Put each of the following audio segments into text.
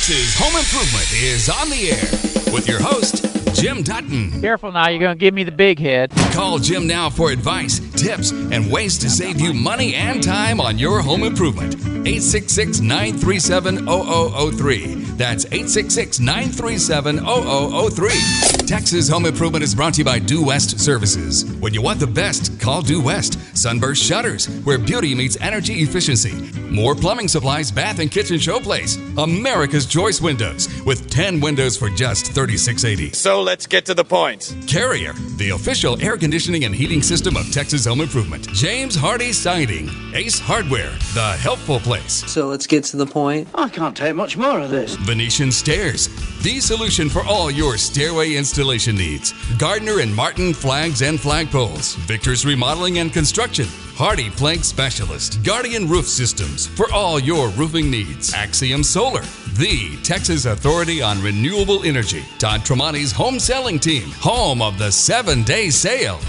Texas. Home Improvement is on the air with your host, Jim Dutton. Careful now, you're going to give me the big head. Call Jim now for advice, tips, and ways to save you money and time on your home improvement. 866 937 0003. That's 866 937 0003. Texas Home Improvement is brought to you by Due West Services. When you want the best, call Due West. Sunburst Shutters, where beauty meets energy efficiency. Moore plumbing supplies, bath and kitchen showplace. America's Choice Windows, with 10 windows for just $36.80. So let's get to the point. Carrier, the official air conditioning and heating system of Texas Home Improvement. James Hardie Siding. Ace Hardware, the helpful place. So let's get to the point. I can't take much more of this. Venetian Stairs, the solution for all your stairway installation needs. Gardner and Martin Flags and Flagpoles. Victor's Remodeling and Construction. HardiePlank Specialist. Guardian Roof Systems for all your roofing needs. Axiom Solar, the Texas Authority on Renewable Energy. Todd Tremonti's home selling team, home of the seven day sale.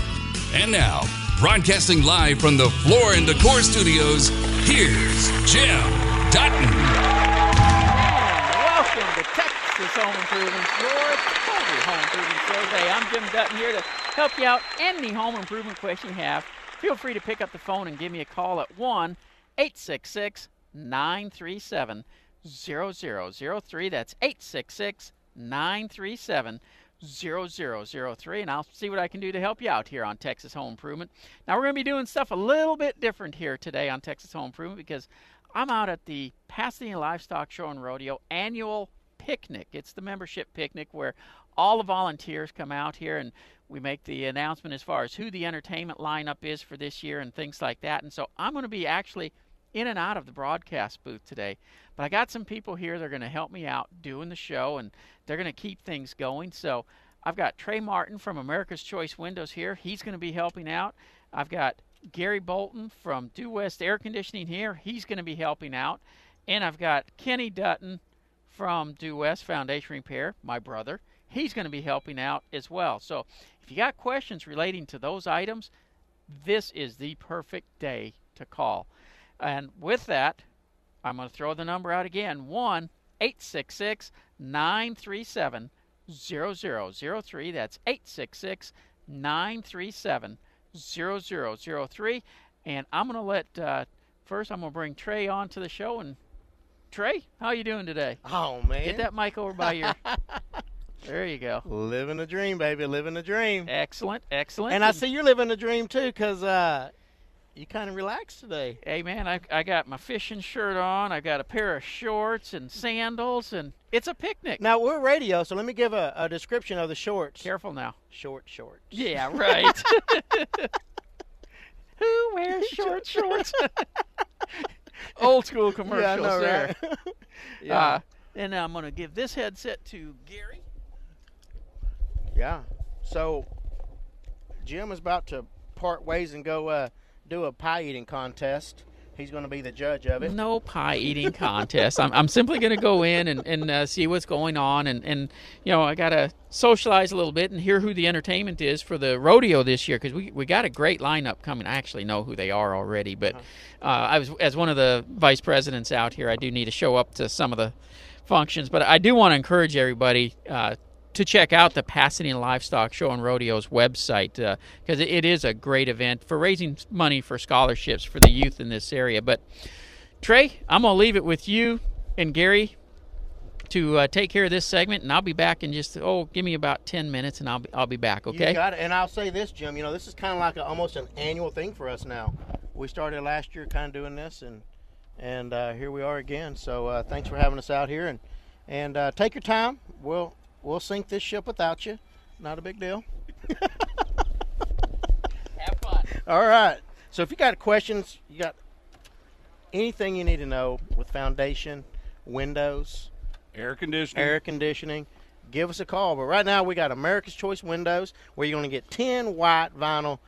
And now, broadcasting live from the Floor and Decor Studios, here's Jim Dutton. And welcome to Texas Home Improvement, your total home improvement show today. I'm Jim Dutton here to help you out any home improvement question you have. Feel free to pick up the phone and give me a call at 1 866 937 0003. That's 866 937 0003 and I'll see what I can do to help you out here on Texas Home Improvement. Now we're going to be doing stuff a little bit different here today on Texas Home Improvement because I'm out at the Pasadena Livestock Show and Rodeo annual picnic. It's the membership picnic where all the volunteers come out here and we make the announcement as far as who the entertainment lineup is for this year and things like that. And so I'm going to be actually in and out of the broadcast booth today. But I got some people here that are going to help me out doing the show and they're going to keep things going. So I've got Trey Martin from America's Choice Windows here. He's going to be helping out. I've got Gary Bolton from Due West Air Conditioning here. He's going to be helping out. And I've got Kenny Dutton from Due West Foundation Repair, my brother. He's going to be helping out as well. So if you got questions relating to those items, this is the perfect day to call. And with that, I'm going to throw the number out again 1 866 937 0003. That's 866 937 0003. And I'm going to let, uh, first, I'm going to bring Trey on to the show. And Trey, how are you doing today? Oh man, Get that mic over by your. there you go. living a dream, baby, living a dream. Excellent, excellent. And I see you're living a dream too, because uh, you kind of relaxed today. Hey man, I, I got my fishing shirt on. I got a pair of shorts and sandals, and it's a picnic. Now we're radio, so let me give a, a description of the shorts. Careful now. Short shorts. Yeah, right. Who wears short shorts? Old school commercials yeah, I know, there. right? yeah. Uh, and I'm going to give this headset to Gary. yeah. So Jim is about to part ways and go uh, do a pie eating contest. He's going to be the judge of it. No pie eating contest. I'm, I'm simply going to go in and, and uh, see what's going on. And, and, you know, I got to socialize a little bit and hear who the entertainment is for the rodeo this year because we, we got a great lineup coming. I actually know who they are already, but uh, I was as one of the vice presidents out here, I do need to show up to some of the functions. But I do want to encourage everybody uh, to check out the Pasadena Livestock Show and Rodeo's website because it, it is a great event for raising money for scholarships for the youth in this area. But Trey, I'm going to leave it with you and Gary to uh, take care of this segment, and I'll be back in just oh, give me about ten minutes, and I'll be I'll be back. Okay. You got it. And I'll say this, Jim. You know, this is kind of like a, almost an annual thing for us now. We started last year, kind of doing this, and and uh, here we are again. So uh, thanks for having us out here, and and uh, take your time. We'll we'll sink this ship without you. Not a big deal. Have fun. All right. So if you got questions, you got anything you need to know with foundation, windows, Air conditioning. air conditioning, give us a call. But right now we got America's Choice Windows where you're going to get 10 white vinyl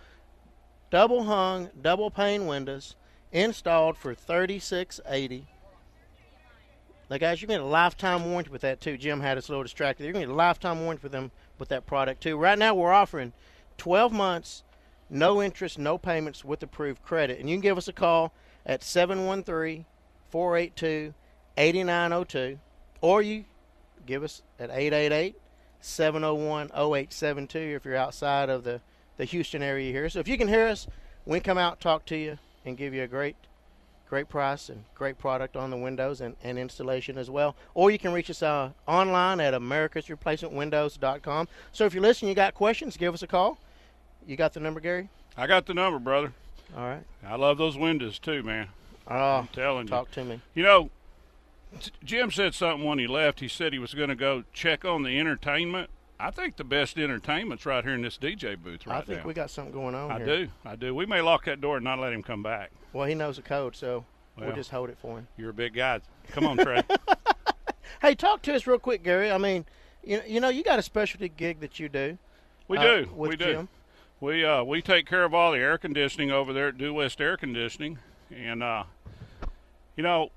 double hung, double pane windows installed for 3680. Now guys, you're going to get a lifetime warranty with that too. Jim had us a little distracted. You're going to get a lifetime warranty with them with that product too. Right now we're offering 12 months no interest, no payments with approved credit. And you can give us a call at 713 482 8902 or you give us at 888 701 0872 if you're outside of the, the Houston area here. So if you can hear us, we can come out, talk to you, and give you a great great price and great product on the windows and, and installation as well. Or you can reach us uh, online at americasreplacementwindows.com. So if you're listening, you got questions, give us a call. You got the number, Gary? I got the number, brother. All right. I love those windows too, man. Oh, I'm telling talk to me. you. You know, Jim said something when he left. He said he was going to go check on the entertainment. I think the best entertainment's right here in this DJ booth right now. I think now. we got something going on I here. do. I do. We may lock that door and not let him come back. Well, he knows the code, so Well. we'll just hold it for him. You're a big guy. Come on, Trey. Hey, talk to us real quick, Gary. I mean, you you know, you got a specialty gig that you do. We uh, do. we do. Jim. We uh, we take care of all the air conditioning over there at Due West Air Conditioning, and uh, you know,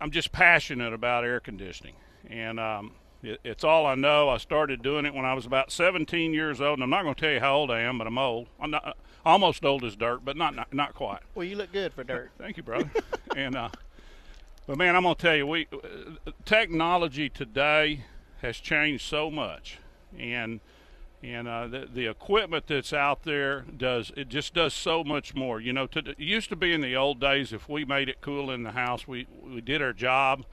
I'm just passionate about air conditioning, and um, it, it's all I know. I started doing it when I was about 17 years old, and I'm not going to tell you how old I am, but I'm old. I'm not almost old as dirt, but not not, not quite. Well, you look good for dirt. Thank you, brother. and uh, but man, I'm gonna tell you, we uh, technology today has changed so much, and and uh, the the equipment that's out there does it just does so much more. You know, to, it used to be in the old days if we made it cool in the house, we we did our job,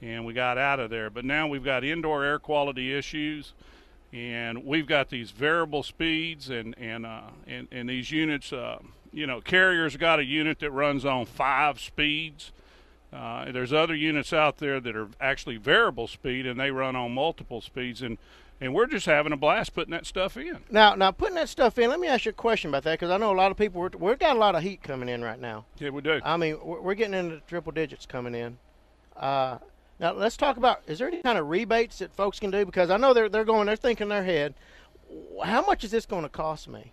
and we got out of there. But now we've got indoor air quality issues and we've got these variable speeds and and uh, and, and these units. Uh, you know, Carrier's got a unit that runs on five speeds. Uh, there's other units out there that are actually variable speed and they run on multiple speeds, and and we're just having a blast putting that stuff in. Now, now putting that stuff in. Let me ask you a question about that because I know a lot of people. We're, we've got a lot of heat coming in right now. Yeah, we do. I mean, we're, we're getting into triple digits coming in. Uh, now let's talk about. Is there any kind of rebates that folks can do? Because I know they're they're going. They're thinking in their head, how much is this going to cost me?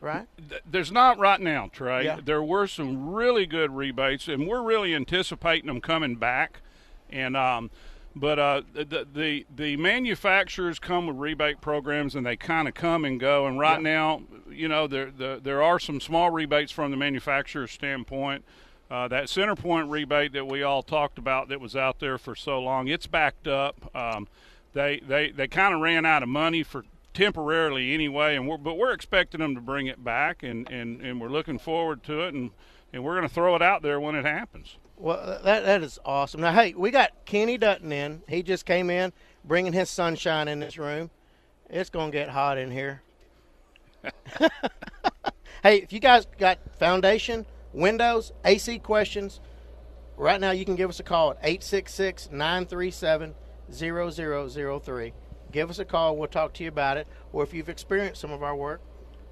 Right. There's not right now, Trey. Yeah. There were some really good rebates, and we're really anticipating them coming back. And um, but uh, the, the the manufacturers come with rebate programs, and they kind of come and go. And right Yeah. now, you know, there the, there are some small rebates from the manufacturer's standpoint. Uh, that CenterPoint rebate that we all talked about that was out there for so long, it's backed up. Um, they they, they kind of ran out of money for temporarily anyway, and we're, but we're expecting them to bring it back, and, and, and we're looking forward to it, and, and we're going to throw it out there when it happens. Well, that that is awesome. Now, hey, we got Kenny Dutton in. He just came in, bringing his sunshine in this room. It's gonna get hot in here. hey, if you guys got foundation, windows, AC questions, right now you can give us a call at 866-937-0003. Give us a call. We'll talk to you about it. Or if you've experienced some of our work,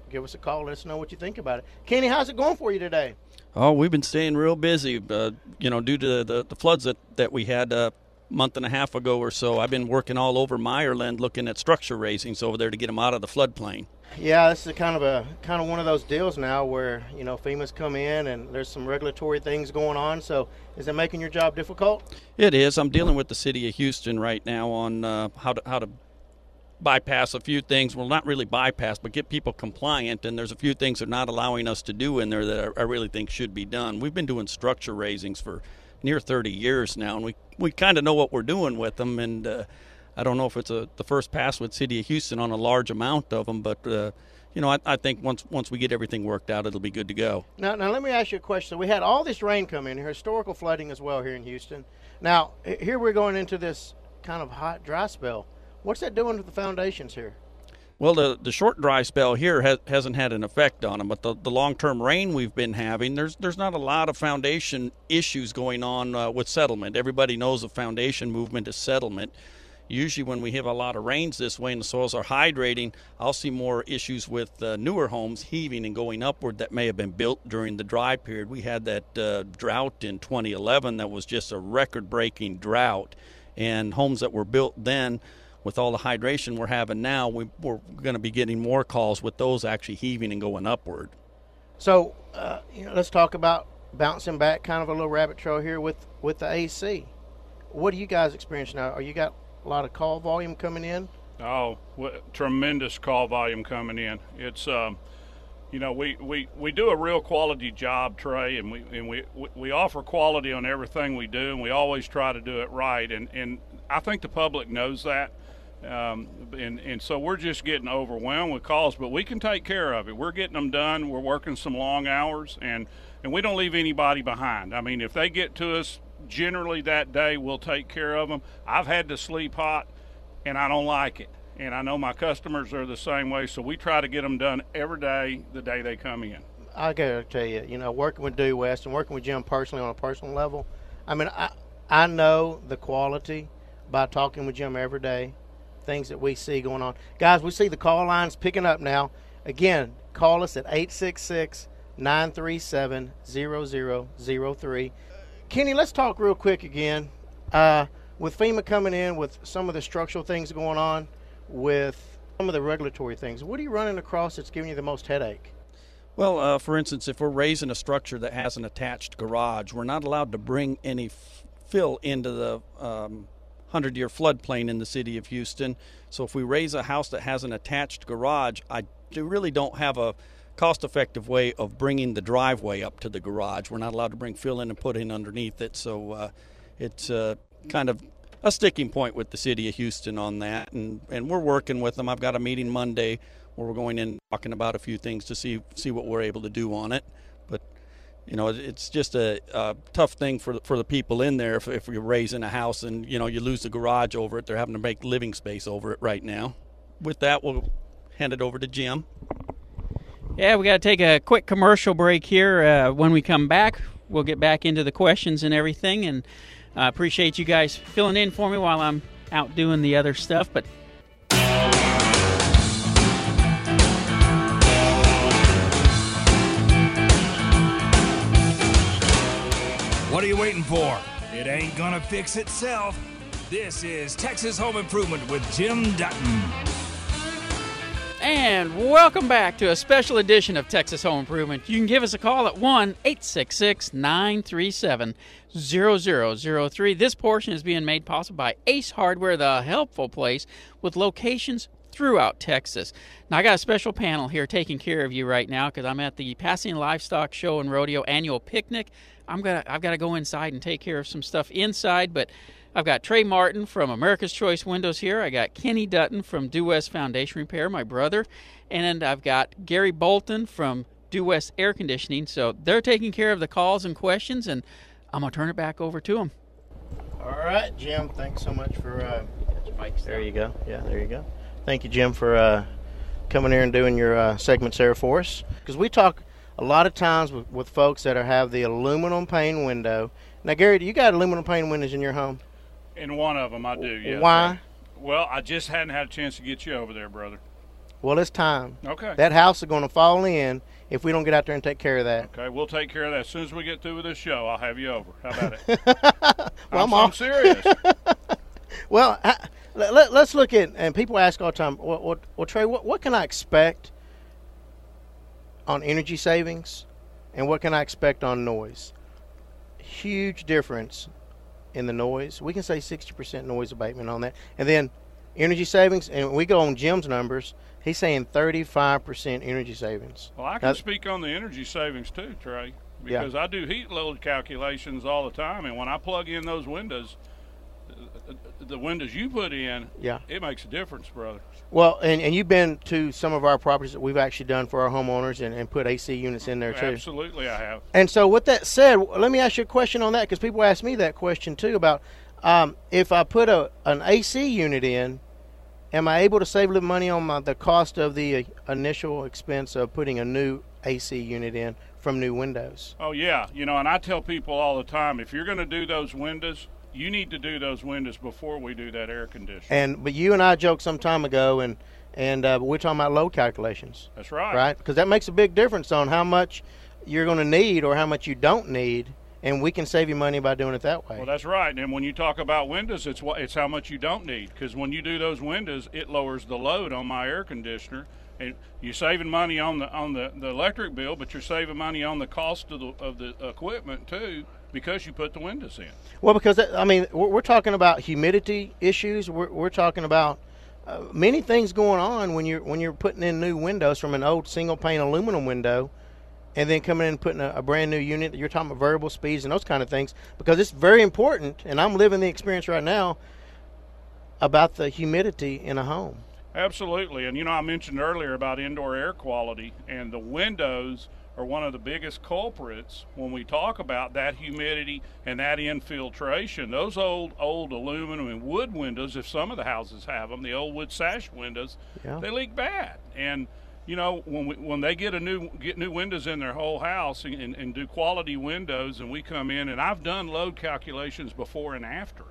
give us a call. Let us know what you think about it. Kenny, how's it going for you today? Oh, we've been staying real busy, uh, you know, due to the, the floods that, that we had a month and a half ago or so. I've been working all over Meyerland looking at structure raisings over there to get them out of the floodplain. Yeah, this is kind of a kind of one of those deals now where you know FEMA's come in and there's some regulatory things going on. So is it making your job difficult? It is. I'm dealing with the city of Houston right now on uh, how to how to bypass a few things. Well, not really bypass, but get people compliant. And there's a few things they're not allowing us to do in there that I, I really think should be done. We've been doing structure raisings for near 30 years now, and we we kind of know what we're doing with them. And uh, I don't know if it's a the first pass with city of Houston on a large amount of them, but. Uh, you know, I, I think once once we get everything worked out, it'll be good to go. Now, now let me ask you a question. We had all this rain come in here, historical flooding as well here in Houston. Now here we're going into this kind of hot dry spell. What's that doing to the foundations here? Well, the, the short dry spell here has, hasn't had an effect on them, but the, the long term rain we've been having, there's there's not a lot of foundation issues going on uh, with settlement. Everybody knows the foundation movement is settlement. Usually, when we have a lot of rains this way and the soils are hydrating, I'll see more issues with uh, newer homes heaving and going upward that may have been built during the dry period. We had that uh, drought in 2011 that was just a record breaking drought, and homes that were built then with all the hydration we're having now, we, we're going to be getting more calls with those actually heaving and going upward. So uh, you know, let's talk about bouncing back, kind of a little rabbit trail here with with the AC. What do you guys experience now? Are you got a lot of call volume coming in? Oh, what, tremendous call volume coming in. It's, um, you know, we, we, we do a real quality job, Trey, and we and we, we offer quality on everything we do, and we always try to do it right. And, and I think the public knows that. Um, and, and so we're just getting overwhelmed with calls, but we can take care of it. We're getting them done. We're working some long hours, and, and we don't leave anybody behind. I mean, if they get to us generally that day, we'll take care of them. I've had to sleep hot, and I don't like it and I know my customers are the same way. So we try to get them done every day, the day they come in. I gotta tell you, you know, working with Due West and working with Jim personally on a personal level, I mean, I I know the quality by talking with Jim every day, things that we see going on. Guys, we see the call lines picking up now. Again, call us at 866 937 0003. Kenny, let's talk real quick again. Uh, with FEMA coming in with some of the structural things going on, with some of the regulatory things. What are you running across that's giving you the most headache? Well, uh, for instance, if we're raising a structure that has an attached garage, we're not allowed to bring any f- fill into the um, 100 year floodplain in the city of Houston. So if we raise a house that has an attached garage, I really don't have a cost effective way of bringing the driveway up to the garage. We're not allowed to bring fill in and put in underneath it. So uh, it's uh, kind of a sticking point with the city of Houston on that, and and we're working with them. I've got a meeting Monday where we're going in talking about a few things to see see what we're able to do on it. But you know, it's just a, a tough thing for for the people in there if, if you're raising a house and you know you lose the garage over it. They're having to make living space over it right now. With that, we'll hand it over to Jim. Yeah, we got to take a quick commercial break here. Uh, when we come back, we'll get back into the questions and everything and I uh, appreciate you guys filling in for me while I'm out doing the other stuff, but you waiting for? It ain't gonna fix itself. This is Texas Home Improvement with Jim Dutton. And welcome back to a special edition of Texas Home Improvement. You can give us a call at 1 866 937 0003. This portion is being made possible by Ace Hardware, the helpful place with locations throughout Texas. Now, I got a special panel here taking care of you right now because I'm at the Pasadena Livestock Show and Rodeo annual picnic. I'm gonna, I've got to go inside and take care of some stuff inside, but I've got Trey Martin from America's Choice Windows here. I got Kenny Dutton from Due West Foundation Repair, my brother. And I've got Gary Bolton from Due West Air Conditioning. So they're taking care of the calls and questions, and I'm going to turn it back over to them. All right, Jim. Thanks so much for. Uh, there you go. Yeah, there you go. Thank you, Jim, for uh, coming here and doing your uh, segments there for us. Because we talk a lot of times with, with folks that are, have the aluminum pane window. Now, Gary, do you got aluminum pane windows in your home? In one of them, I do. Yeah. Why? Well, I just hadn't had a chance to get you over there, brother. Well, it's time. Okay. That house is going to fall in if we don't get out there and take care of that. Okay, we'll take care of that as soon as we get through with this show. I'll have you over. How about it? well, I'm, I'm, I'm serious. well, I, let, us look at and people ask all the time. Well, well, well Trey, what, what can I expect on energy savings, and what can I expect on noise? Huge difference in the noise. We can say 60% noise abatement on that. And then energy savings, and we go on Jim's numbers, he's saying 35% energy savings. Well, I can now, speak on the energy savings too, Trey, because yeah. I do heat load calculations all the time, and when I plug in those windows, the windows you put in, yeah, it makes a difference, brother. Well, and, and you've been to some of our properties that we've actually done for our homeowners and, and put AC units in there too. Absolutely, I have. And so, with that said, let me ask you a question on that because people ask me that question too about um, if I put a an AC unit in, am I able to save a little money on my, the cost of the initial expense of putting a new AC unit in from new windows? Oh yeah, you know, and I tell people all the time if you're going to do those windows you need to do those windows before we do that air conditioning. And but you and I joked some time ago, and and uh, we're talking about load calculations. That's right. Right, because that makes a big difference on how much you're going to need or how much you don't need, and we can save you money by doing it that way. Well, that's right. And when you talk about windows, it's what it's how much you don't need because when you do those windows, it lowers the load on my air conditioner. And you're saving money on the on the, the electric bill, but you're saving money on the cost of the of the equipment too because you put the windows in. Well, because I mean, we're, talking about humidity issues. We're, we're talking about uh, many things going on when you're when you're putting in new windows from an old single pane aluminum window, and then coming in and putting a, a brand new unit. You're talking about variable speeds and those kind of things because it's very important. And I'm living the experience right now about the humidity in a home. Absolutely. And you know, I mentioned earlier about indoor air quality, and the windows are one of the biggest culprits when we talk about that humidity and that infiltration. Those old old aluminum and wood windows, if some of the houses have them, the old wood sash windows, Yeah. they leak bad. And you know, when we, when they get a new get new windows in their whole house and, and, and do quality windows, and we come in, and I've done load calculations before and after.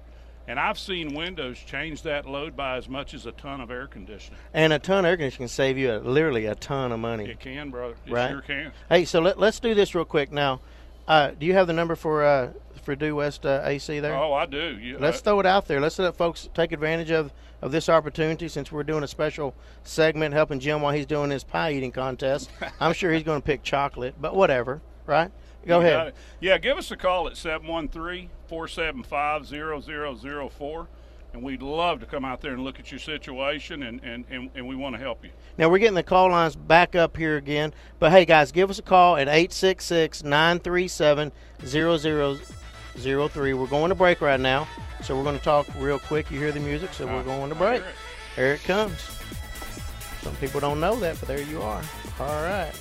And I've seen windows change that load by as much as a ton of air conditioning. And a ton of air conditioning can save you a, literally a ton of money. It can, brother. It Right. sure can. Hey, so let, let's do this real quick now. Uh, do you have the number for uh, for Due West uh, AC there? Oh, I do. You, Let's uh, throw it out there. Let's let folks take advantage of, of this opportunity since we're doing a special segment helping Jim while he's doing his pie eating contest. I'm sure he's going to pick chocolate, but whatever, right? Go you ahead. Yeah, give us a call at 713 475 0004. And we'd love to come out there and look at your situation, and, and, and, and we want to help you. Now we're getting the call lines back up here again. But hey, guys, give us a call at 866 937 0003. We're going to break right now, so we're going to talk real quick. You hear the music, so we're going to break. Here it comes. Some people don't know that, but there you are. All right.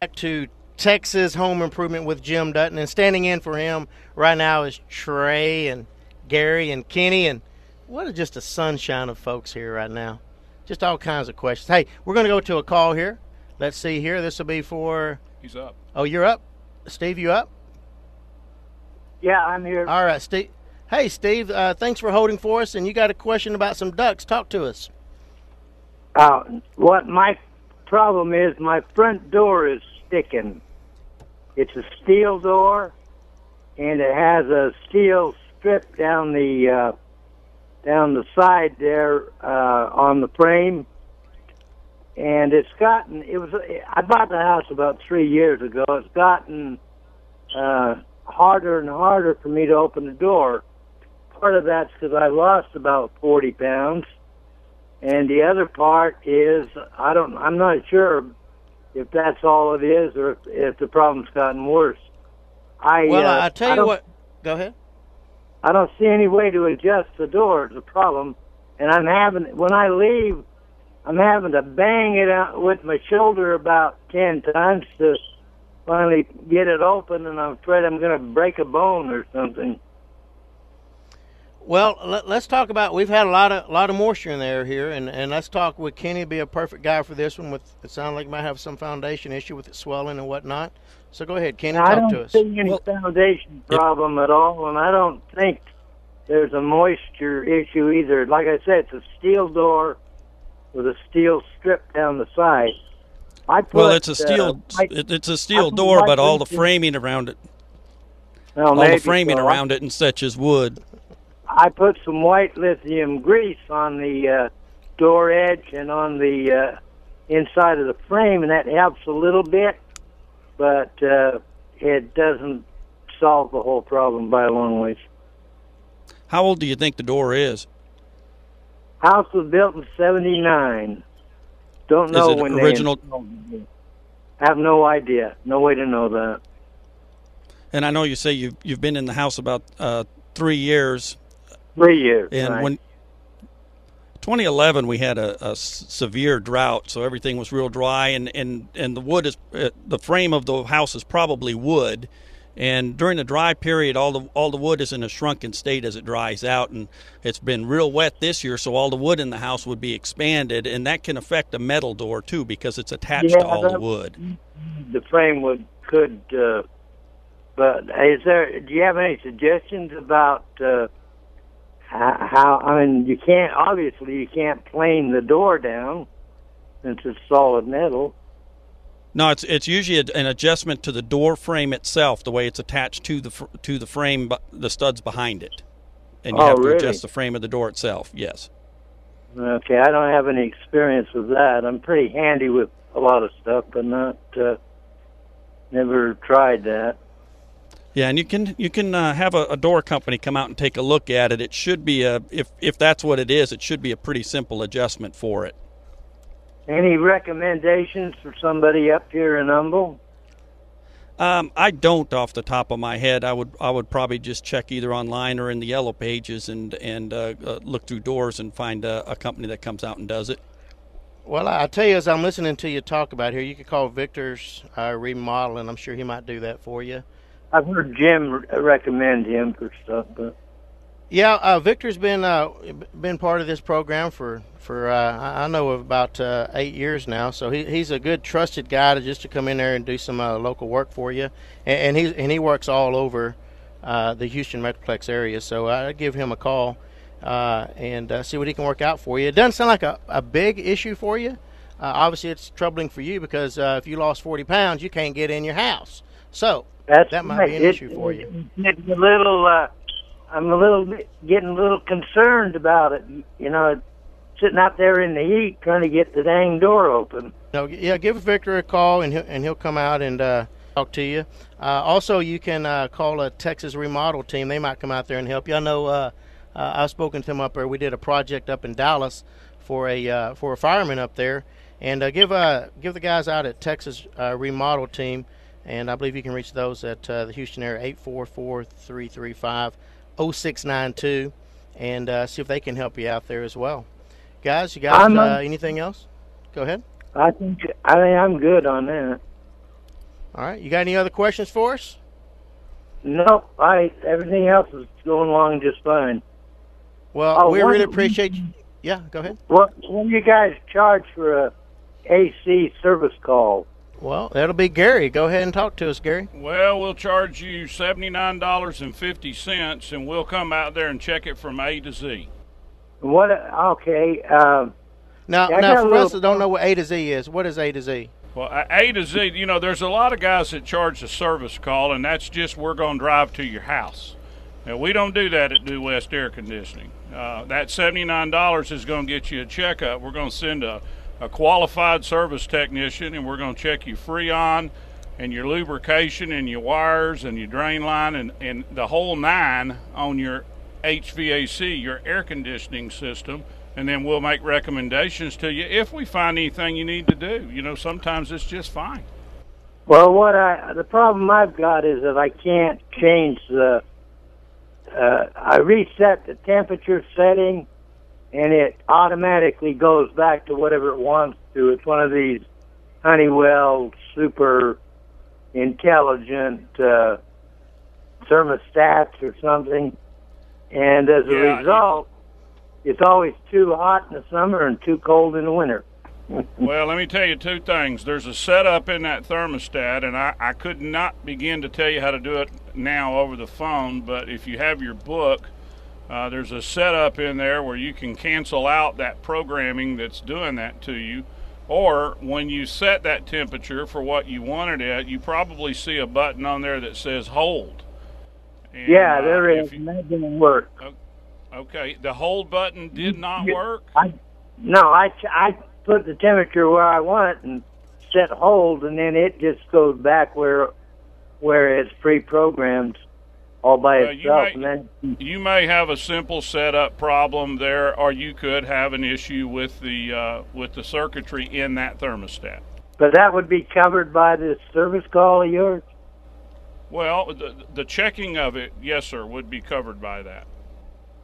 Back to Texas Home Improvement with Jim Dutton, and standing in for him right now is Trey and Gary and Kenny, and what a, just a sunshine of folks here right now. Just all kinds of questions. Hey, we're going to go to a call here. Let's see here. This will be for. He's up. Oh, you're up, Steve. You up? Yeah, I'm here. All right, Steve. Hey, Steve. Uh, thanks for holding for us, and you got a question about some ducks. Talk to us. Uh, what my problem is, my front door is sticking. It's a steel door, and it has a steel strip down the uh, down the side there uh, on the frame. And it's gotten. It was. I bought the house about three years ago. It's gotten uh, harder and harder for me to open the door. Part of that's because I lost about forty pounds and the other part is I don't I'm not sure if that's all it is or if, if the problem's gotten worse. I Well, uh, I tell you don't- what. Go ahead. I don't see any way to adjust the door. It's a problem, and I'm having when I leave, I'm having to bang it out with my shoulder about ten times to finally get it open, and I'm afraid I'm going to break a bone or something. Well, let, let's talk about. We've had a lot of lot of moisture in the air here, and, and let's talk with Kenny. Be a perfect guy for this one. With it sounds like he might have some foundation issue with it swelling and whatnot. So go ahead, Kenny. I talk don't to us. see any Well- foundation problem at all, and I don't think there's a moisture issue either. Like I said, it's a steel door with a steel strip down the side. I put, Well, it's a uh, steel. white- it, it's a steel door, but all the framing around it, well, all the framing so. around it, and such as wood. I put some white lithium grease on the uh, door edge and on the uh, inside of the frame, and that helps a little bit, but uh, it doesn't solve the whole problem by a long ways. How old do you think the door is? House was built in '79. Don't know it when original- installed it. Have no idea. No way to know that. And I know you say you've you've been in the house about uh, three years, Three years. and right. when 2011 we had a severe drought, so everything was real dry, and and and the wood is uh, the frame of the house is probably wood. And during the dry period, all the all the wood is in a shrunken state as it dries out, and it's been real wet this year, so all the wood in the house would be expanded, and that can affect a metal door too because it's attached Yeah, to all the wood. the frame would could. Uh, but is there? Do you have any suggestions about uh, how? I mean, you can't obviously you can't plane the door down since it's solid metal. No, it's it's usually a- an adjustment to the door frame itself, the way it's attached to the to the frame, the studs behind it, and you Oh, have to really? adjust the frame of the door itself. Yes. Okay, I don't have any experience with that. I'm pretty handy with a lot of stuff, but not uh, never tried that. Yeah, and you can you can uh, have a, a, door company come out and take a look at it. It should be a if if that's what it is, it should be a pretty simple adjustment for it. Any recommendations for somebody up here in Humble? Um, I don't off the top of my head. I would I would probably just check either online or in the yellow pages and and uh, uh, look through doors and find a, a, company that comes out and does it. Well, I tell you, as I'm listening to you talk about here, you could call Victor's uh, remodeling. I'm sure he might do that for you. I've heard Jim recommend him for stuff, but yeah, uh, Victor's been uh, been part of this program for for uh, I know about uh, eight years now. So he, he's a good trusted guy to just to come in there and do some uh, local work for you, and, and he and he works all over uh, the Houston Metroplex area. So I give him a call and see what he can work out for you. It doesn't sound like a, a big issue for you. obviously, it's troubling for you because if you lost 40 pounds, you can't get in your house. So That's that might right. be an it, issue for you. It's a little. I'm a little bit, getting a little concerned about it. You know, sitting out there in the heat trying to get the dang door open. No, yeah, give Victor a call and he'll, and he'll come out and uh, talk to you. Uh, also, you can uh, call a Texas Remodel team. They might come out there and help you. I know uh, uh, I've spoken to them up there. We did a project up in Dallas for a uh, for a fireman up there, and give give the guys out at Texas Remodel team. And I believe you can reach those at the Houston area 844 335 0692 and uh, see if they can help you out there as well. Guys, you guys, uh, anything else? Go ahead. I think I think I'm good on that. All right. You got any other questions for us? No, I everything else is going along just fine. Well, oh, we really appreciate you. Yeah, go ahead. What when you guys charge for a AC service call? Well, that'll be Gary. Go ahead and talk to us, Gary. Well, we'll charge you $79.50 and we'll come out there and check it from A to Z. What? Okay. Um, now, yeah, now for us that don't know what A to Z is, what is A to Z? Well, A to Z, you know, there's a lot of guys that charge a service call, and that's just we're going to drive to your house. Now, we don't do that at Due West Air Conditioning. Uh, that $79 is going to get you a checkup. We're going to send a a qualified service technician, and we're going to check your freon and your lubrication and your wires and your drain line and, and the whole nine on your HVAC, your air conditioning system, and then we'll make recommendations to you if we find anything you need to do. You know, sometimes it's just fine. Well, what I the problem I've got is that I can't change the. Uh, I reset the temperature setting and it automatically goes back to whatever it wants to. It's one of these Honeywell super intelligent uh, thermostats or something. And as a yeah, result, it's always too hot in the summer and too cold in the winter. well, let me tell you two things. There's a setup in that thermostat, and I, I could not begin to tell you how to do it now over the phone, but if you have your book, uh, there's a setup in there where you can cancel out that programming that's doing that to you. Or when you set that temperature for what you wanted it, at, you probably see a button on there that says hold. And, yeah, there uh, is. You, that didn't work. Okay, the hold button did not work. I, no, I I put the temperature where I want and set hold, and then it just goes back where where it's pre-programmed all by well, itself. You may, then, you may have a simple setup problem there, or you could have an issue with the uh, with the circuitry in that thermostat. But that would be covered by this service call of yours. Well, the, the checking of it, yes, sir, would be covered by that.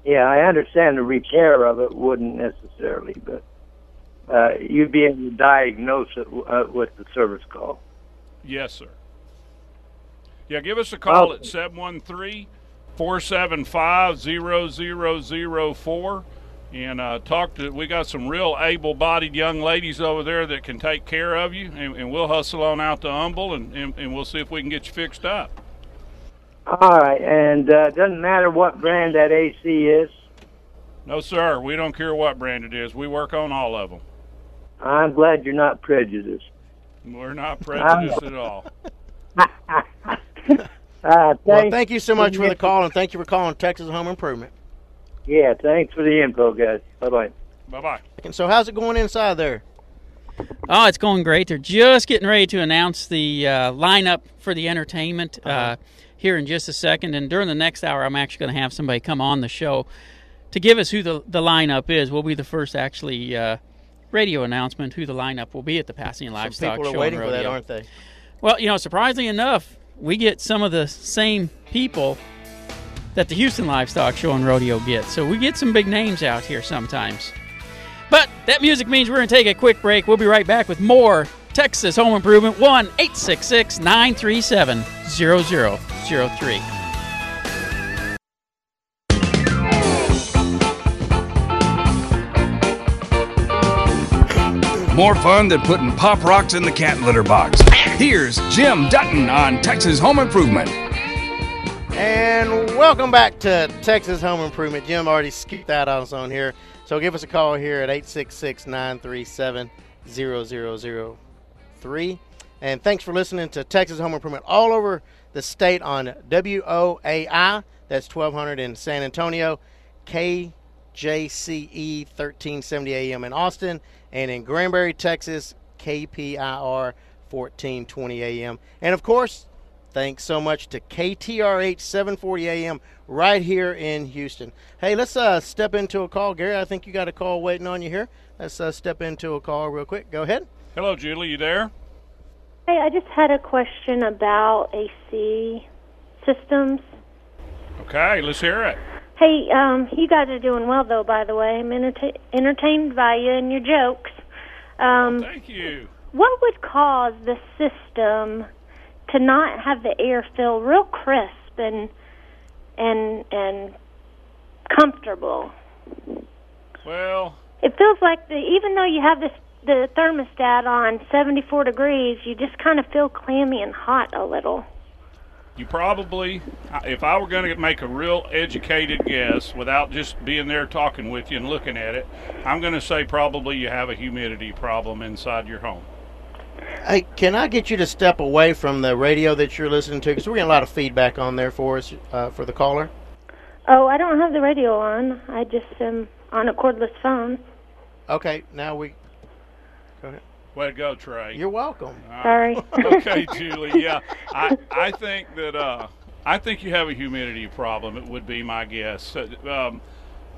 Yeah, I understand the repair of it wouldn't necessarily, but uh, you'd be able to diagnose it uh, with the service call. Yes, sir. Yeah, give us a call at 713 475 0004 and uh, talk to. We got some real able bodied young ladies over there that can take care of you, and, and we'll hustle on out to Humble and, and, and, we'll see if we can get you fixed up. All right, and uh, doesn't matter what brand that AC is. No, sir. We don't care what brand it is. We work on all of them. I'm glad you're not prejudiced. We're not prejudiced at all. Uh, well, thank you so much for the call, and thank you for calling Texas Home Improvement. Yeah, thanks for the info, guys. Bye bye. Bye bye. And so, how's it going inside there? Oh, it's going great. They're just getting ready to announce the uh, lineup for the entertainment. Uh, here in just a second. And during the next hour, I'm actually going to have somebody come on the show to give us who the, the lineup is. We'll be the first actually uh, radio announcement who the lineup will be at the Pasadena Livestock People are Show. waiting and for that, aren't they? Well, you know, surprisingly enough, we get some of the same people that the Houston Livestock Show and Rodeo gets. So we get some big names out here sometimes. But that music means we're going to take a quick break. We'll be right back with more Texas Home Improvement 1 866 937 0003. More fun than putting pop rocks in the cat litter box. Here's Jim Dutton on Texas Home Improvement. And welcome back to Texas Home Improvement. Jim already skipped that on us on here. So give us a call here at 866 937 0003. And thanks for listening to Texas Home Improvement all over the state on WOAI. That's 1200 in San Antonio, KJCE 1370 AM in Austin, and in Granbury, Texas, KPIR 1420 AM. And of course, Thanks so much to KTRH 740 AM right here in Houston. Hey, let's uh, step into a call. Gary, I think you got a call waiting on you here. Let's uh, step into a call real quick. Go ahead. Hello, Julie. You there? Hey, I just had a question about AC systems. Okay, let's hear it. Hey, um, you guys are doing well, though, by the way. I'm enterta- entertained by you and your jokes. Um, Thank you. What would cause the system to not have the air feel real crisp and and and comfortable? Well, It feels like the, even though you have this the thermostat on 74 degrees, you just kind of feel clammy and hot a little. you probably, if I were going to make a real educated guess without just being there talking with you and looking at it, I'm going to say probably you have a humidity problem inside your home. Hey, can I get you to step away from the radio that you're listening to? Because we're getting a lot of feedback on there for us, uh, for the caller. Oh, I don't have the radio on. I just am on a cordless phone. Okay, now we. Go ahead. Way to go, Trey. You're welcome. Sorry. okay, Julie. Yeah, I I think that uh, I think you have a humidity problem. It would be my guess. Uh, Um,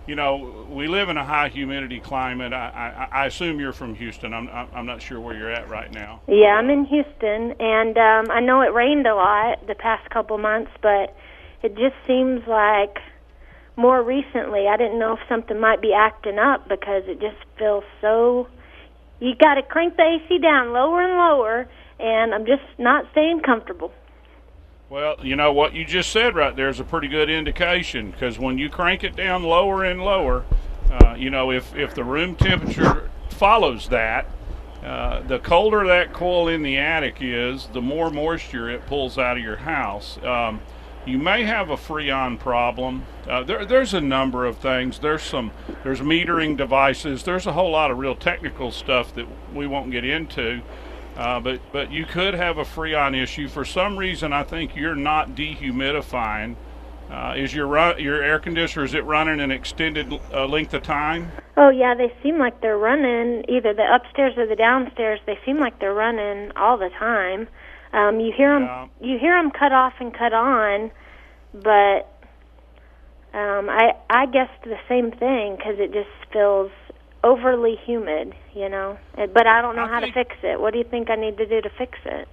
you know, we live in a high humidity climate. I, I, I assume you're from Houston. I'm I'm not sure where you're at right now. Yeah, I'm in Houston, and um, I know it rained a lot the past couple months, but it just seems like more recently, I didn't know if something might be acting up because it just feels so. You got to crank the AC down lower and lower, and I'm just not staying comfortable. Well, you know what you just said right there is a pretty good indication because when you crank it down lower and lower, uh, you know if if the room temperature follows that, uh, the colder that coil in the attic is, the more moisture it pulls out of your house. Um, you may have a freon problem. Uh, there, there's a number of things. There's some, there's metering devices. There's a whole lot of real technical stuff that we won't get into. Uh, but but you could have a freon issue for some reason. I think you're not dehumidifying. Uh, is your run, your air conditioner is it running an extended uh, length of time? Oh yeah, they seem like they're running either the upstairs or the downstairs. They seem like they're running all the time. Um, you hear them, Yeah. you hear them cut off and cut on, but um, I I guessed the same thing because it just feels overly humid, you know. But I don't know I how think- to fix it. What do you think I need to do to fix it?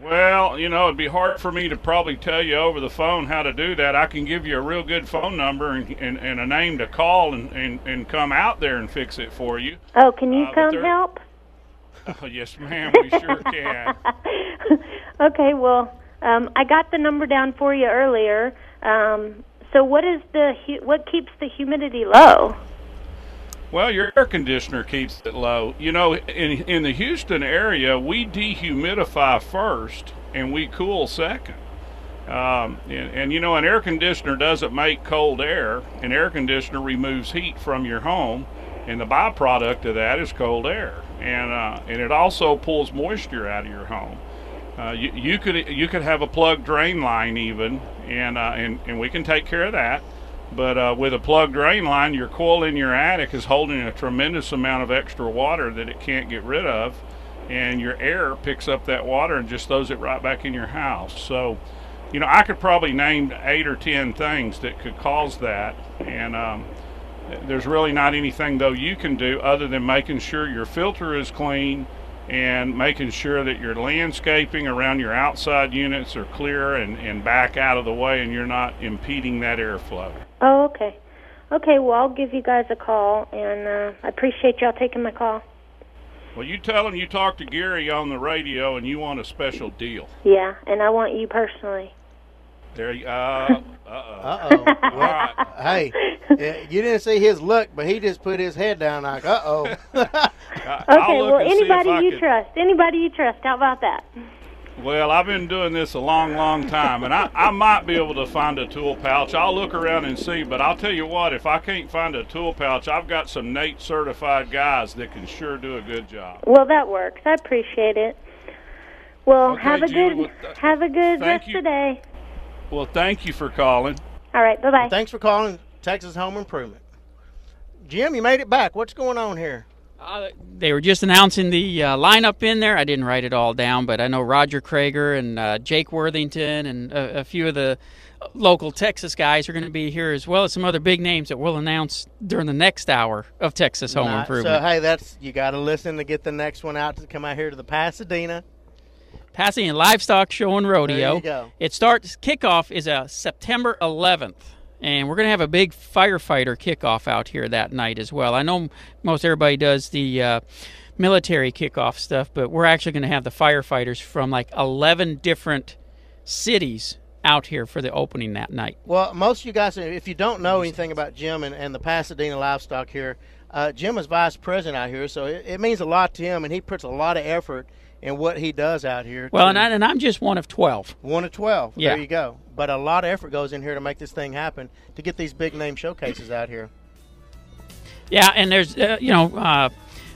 Well, you know, it'd be hard for me to probably tell you over the phone how to do that. I can give you a real good phone number and, and, and a name to call and, and, and come out there and fix it for you. Oh, can you Uh, come there- help? Oh, yes, ma'am, we sure can. okay, well, um, I got the number down for you earlier. Um, so what is the hu- what keeps the humidity low? Well, your air conditioner keeps it low. You know, in in the Houston area, we dehumidify first and we cool second. Um, and, and you know, an air conditioner doesn't make cold air. An air conditioner removes heat from your home, and the byproduct of that is cold air. And uh, and it also pulls moisture out of your home. Uh, you, you could you could have a plug drain line even, and uh, and and we can take care of that. But uh, with a plug drain line, your coil in your attic is holding a tremendous amount of extra water that it can't get rid of, and your air picks up that water and just throws it right back in your house. So, you know, I could probably name eight or ten things that could cause that, and um, there's really not anything though you can do other than making sure your filter is clean and making sure that your landscaping around your outside units are clear and, and back out of the way and you're not impeding that airflow. Oh, okay. Okay, well, I'll give you guys a call, and uh, I appreciate y'all taking my call. Well, you tell him you talked to Gary on the radio and you want a special deal. Yeah, and I want you personally. There you uh uh oh. Uh oh. All right. hey, you didn't see his look, but he just put his head down like, uh oh. Okay, well, and see if anybody you can- trust. Anybody you trust. How about that? Well, I've been doing this a long, long time, and I, I might be able to find a tool pouch. I'll look around and see, but I'll tell you what, if I can't find a tool pouch, I've got some NATE certified guys that can sure do a good job. Well, that works. I appreciate it. Well, Okay, have a Julie, good well, th- have a good thank rest you. of the day. Well, thank you for calling. All right, bye bye. Thanks for calling Texas Home Improvement. Jim, you made it back. What's going on here? They were just announcing the uh, lineup in there. I didn't write it all down, but I know Roger Creager and uh, Jake Worthington and a, a few of the local Texas guys are going to be here, as well as some other big names that we'll announce during the next hour of Texas Home Right, Improvement. So hey, that's you got to listen to get the next one out to come out here to the Pasadena. Pasadena Livestock Show and Rodeo. There you go. It starts kickoff is uh, September 11th, and we're going to have a big firefighter kickoff out here that night as well. I know most everybody does the uh, military kickoff stuff, but we're actually going to have the firefighters from like 11 different cities out here for the opening that night. Well, most of you guys, if you don't know anything about Jim and, and the Pasadena livestock here, uh, Jim is vice president out here, so it, it means a lot to him, and he puts a lot of effort in what he does out here. Well, and, I, and I'm just one of 12. One of 12. Yeah. There you go. But a lot of effort goes in here to make this thing happen, to get these big name showcases out here. Yeah, and there's, uh, you know, uh,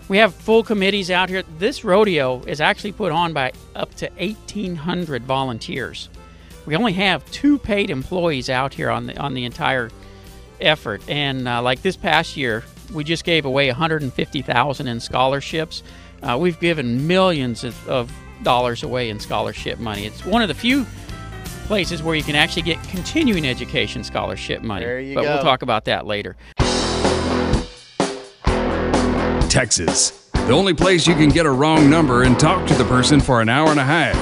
we have full committees out here. This rodeo is actually put on by up to 1,800 volunteers. We only have two paid employees out here on the on the entire effort, and uh, like this past year, we just gave away 150,000 in scholarships. Uh, we've given millions of, of dollars away in scholarship money. It's one of the few places where you can actually get continuing education scholarship money. There you but we'll talk about that later. Texas. The only place you can get a wrong number and talk to the person for an hour and a half.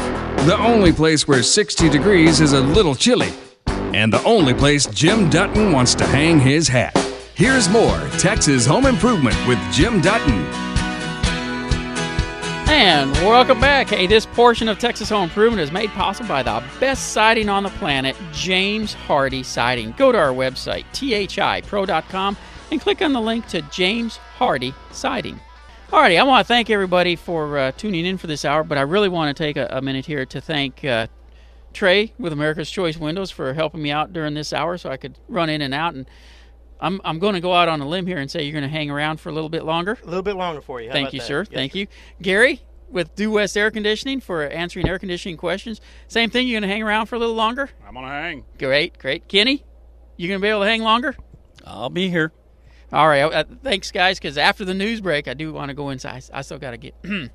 The only place where 60 degrees is a little chilly. And the only place Jim Dutton wants to hang his hat. Here's more Texas Home Improvement with Jim Dutton. And welcome back. Hey, this portion of Texas Home Improvement is made possible by the best siding on the planet, James Hardie Siding. Go to our website, thipro.com, and click on the link to James Hardie Siding. Alrighty, I want to thank everybody for uh, tuning in for this hour, but I really want to take a, a minute here to thank uh, Trey with America's Choice Windows for helping me out during this hour so I could run in and out. And I'm, I'm going to go out on a limb here and say you're going to hang around for a little bit longer. A little bit longer for you. How Thank about you, that? sir. Yes, Thank you. Gary with Due West Air Conditioning for answering air conditioning questions. Same thing, you're going to hang around for a little longer? I'm gonna hang. Great, great. Kenny, you going to be able to hang longer? I'll be here. All right. Uh, thanks, guys, because after the news break, I do want to go inside. I still got to get.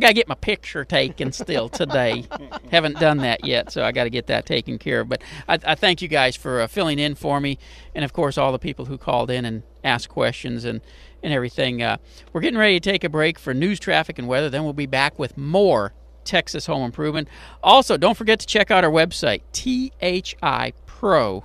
I got to get my picture taken still today. Haven't done that yet, so I got to get that taken care of. But I, I thank you guys for uh, filling in for me, and of course all the people who called in and asked questions and and everything. Uh, we're getting ready to take a break for news, traffic, and weather. Then we'll be back with more Texas Home Improvement. Also, don't forget to check out our website, thipro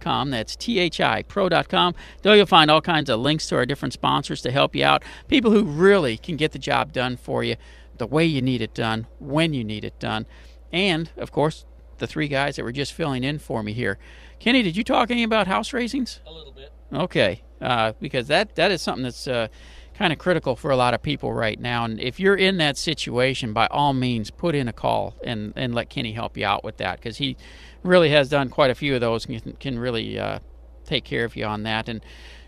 com. That's thipro.com. There you'll find all kinds of links to our different sponsors to help you out. People who really can get the job done for you the way you need it done, when you need it done. And, of course, the three guys that were just filling in for me here. Kenny, did you talk any about house raisings? A little bit. Okay, uh, because that that is something that's uh, kind of critical for a lot of people right now. And if you're in that situation, by all means, put in a call and and let Kenny help you out with that because he really has done quite a few of those and can, really uh, take care of you on that. And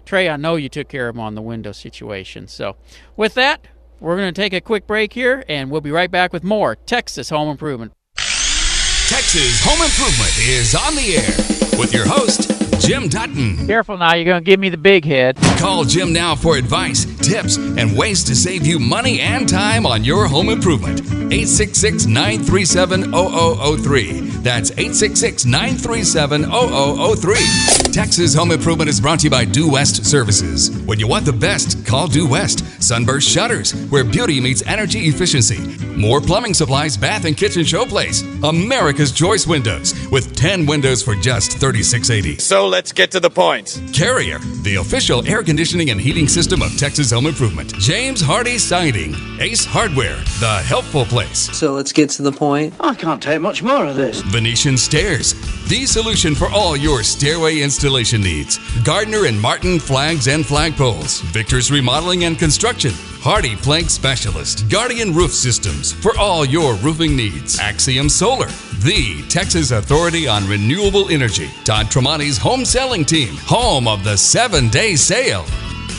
Trey, I know you took care of him on the window situation. So with that, we're going to take a quick break here, and we'll be right back with more Texas Home Improvement. Texas Home Improvement is on the air with your host, Jim Dutton. Careful now, you're going to give me the big head. Call Jim now for advice, tips, and ways to save you money and time on your home improvement. 866 937 0003. That's 866 937 0003. Texas Home Improvement is brought to you by Due West Services. When you want the best, call Due West. Sunburst Shutters, where beauty meets energy efficiency. Moore plumbing supplies, bath and kitchen showplace. America's Choice Windows, with 10 windows for just $36.80. So let's get to the point. Carrier, the official air conditioning and heating system of Texas Home Improvement. James Hardie Siding. Ace Hardware, the helpful place. So let's get to the point. I can't take much more of this. Venetian Stairs, the solution for all your stairway installation needs. Gardner and Martin Flags and Flagpoles. Victor's Remodeling and Construction. HardiePlank Specialist. Guardian Roof Systems for all your roofing needs. Axiom Solar, the Texas Authority on Renewable Energy. Todd Tremonti's home selling team, home of the seven day sale.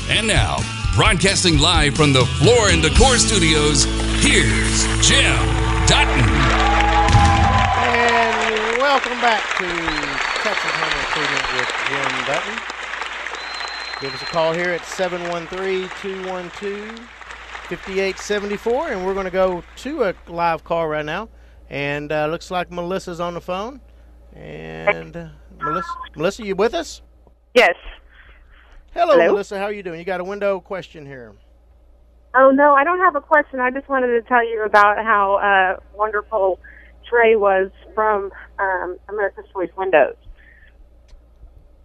And now, broadcasting live from the Floor and Decor Studios, here's Jim Dutton. And welcome back to Texas Home Improvement with Jim Dutton. Give us a call here at 713 212 5874, and we're going to go to a live call right now. And uh, looks like Melissa's on the phone. And uh, Melissa, Melissa, you with us? Yes. Hello, Hello? Melissa. How are you doing? You got a window question here. Oh no, I don't have a question. I just wanted to tell you about how uh, wonderful Trey was from um, America's Choice Windows.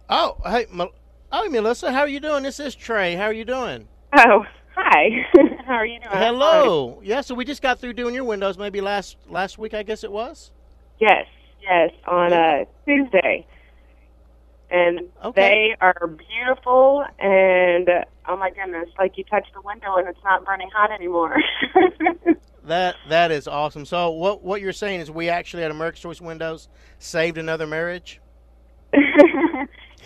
Oh, hey, Mel- oh, Melissa, how are you doing? This is Trey. How are you doing? Oh, hi. how are you doing? Hello. Yeah, so we just got through doing your windows maybe last last week, I guess it was. Yes, yes, on uh, Tuesday. And they are beautiful, and uh, oh my goodness, like you touch the window and it's not burning hot anymore. That that is awesome. So what what you're saying is we actually at America's Choice Windows saved another marriage?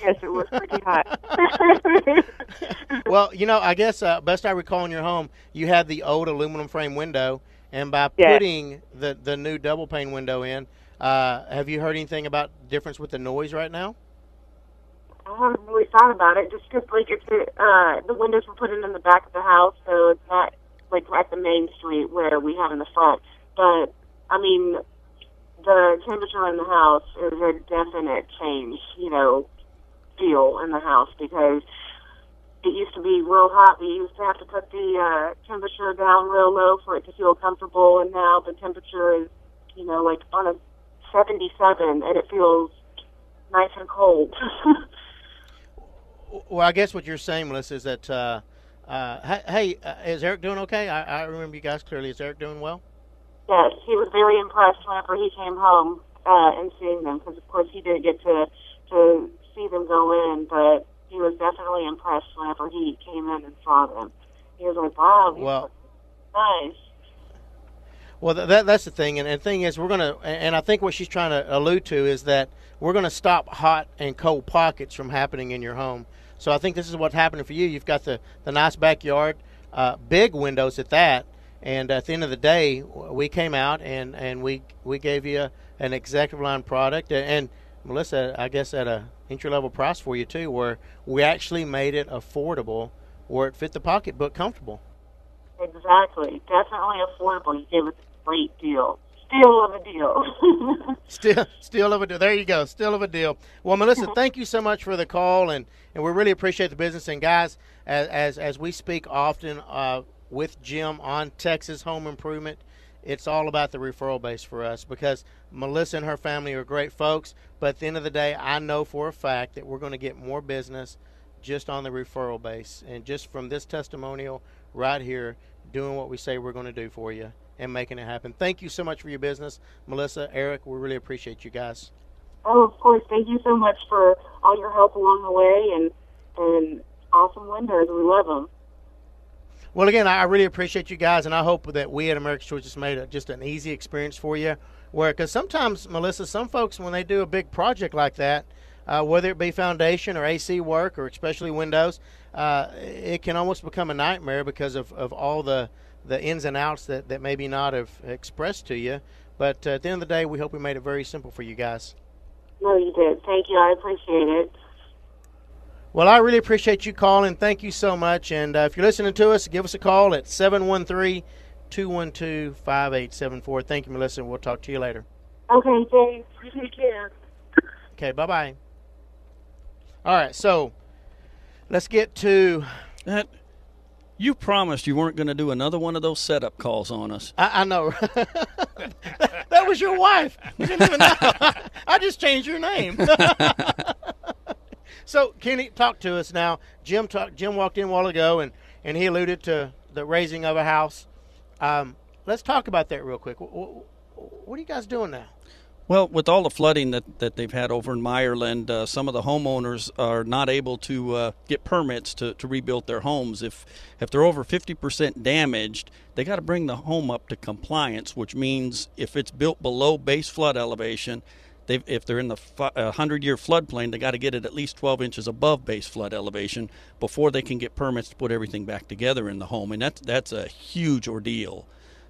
yes, it was pretty hot. well, you know, I guess uh, best I recall in your home, you had the old aluminum frame window, and by Yes. putting the the new double pane window in, uh, have you heard anything about difference with the noise right now? I haven't really thought about it, just 'cause like it's uh, the windows were put in in the back of the house, so it's not like right at the main street where we have in the front. But I mean, the temperature in the house is a definite change, you know, feel in the house because it used to be real hot. We used to have to put the uh, temperature down real low for it to feel comfortable, and now the temperature is, you know, like on a 77, and it feels nice and cold. Well, I guess what you're saying, Melissa, is that uh, uh, hey, hey, uh, is Eric doing okay? I, I remember you guys clearly. Is Eric doing well? Yes, he was very impressed whenever he came home uh, and seeing them, because of course he didn't get to to see them go in, but he was definitely impressed whenever he came in and saw them. He was like, "Wow, Well- nice." Well, that that's the thing, and, the thing is, we're gonna, and I think what she's trying to allude to is that we're gonna stop hot and cold pockets from happening in your home. So I think this is what's happening for you. You've got the the nice backyard, uh, big windows at that, and at the end of the day, we came out and and we we gave you an executive line product, and, and Melissa, I guess at a entry level price for you too, where we actually made it affordable, where it fit the pocketbook comfortable. Exactly, definitely affordable. You gave us a great deal, steal of a deal. Still, still of a deal. There you go. Still of a deal. Well, Melissa, thank you so much for the call, and, and we really appreciate the business. And guys, as as, as we speak often uh, with Jim on Texas Home Improvement, it's all about the referral base for us because Melissa and her family are great folks. But at the end of the day, I know for a fact that we're going to get more business just on the referral base and just from this testimonial right here, doing what we say we're going to do for you and making it happen. Thank you so much for your business, Melissa, Eric. We really appreciate you guys. oh, of course. Thank you so much for all your help along the way, and and awesome windows. We love them. Well, again, I really appreciate you guys, and I hope that we at America's Choice just made it just an easy experience for you. Where, because sometimes, Melissa, some folks when they do a big project like that, uh, whether it be foundation or AC work or especially windows, uh, it can almost become a nightmare because of, of all the the ins and outs that, that maybe not have expressed to you. But uh, at the end of the day, we hope we made it very simple for you guys. No, you did. Thank you. I appreciate it. Well, I really appreciate you calling. Thank you so much. And uh, if you're listening to us, give us a call at 713 212 5874. Thank you, Melissa. We'll talk to you later. Okay, thanks. Take care. Okay, bye bye. All right, so let's get to. That you promised you weren't going to do another one of those setup calls on us. I, I know. that was your wife. You didn't even know. I just changed your name. so, Kenny, talk to us now. Jim talk, Jim walked in a while ago, and, and he alluded to the raising of a house. Um, let's talk about that real quick. What, what are you guys doing now? Well, with all the flooding that, that they've had over in Meyerland, uh, some of the homeowners are not able to uh, get permits to, to rebuild their homes. If if they're over 50% damaged, they got to bring the home up to compliance, which means if it's built below base flood elevation, they if they're in the 100 year floodplain, they got to get it at least 12 inches above base flood elevation before they can get permits to put everything back together in the home, and that's that's a huge ordeal.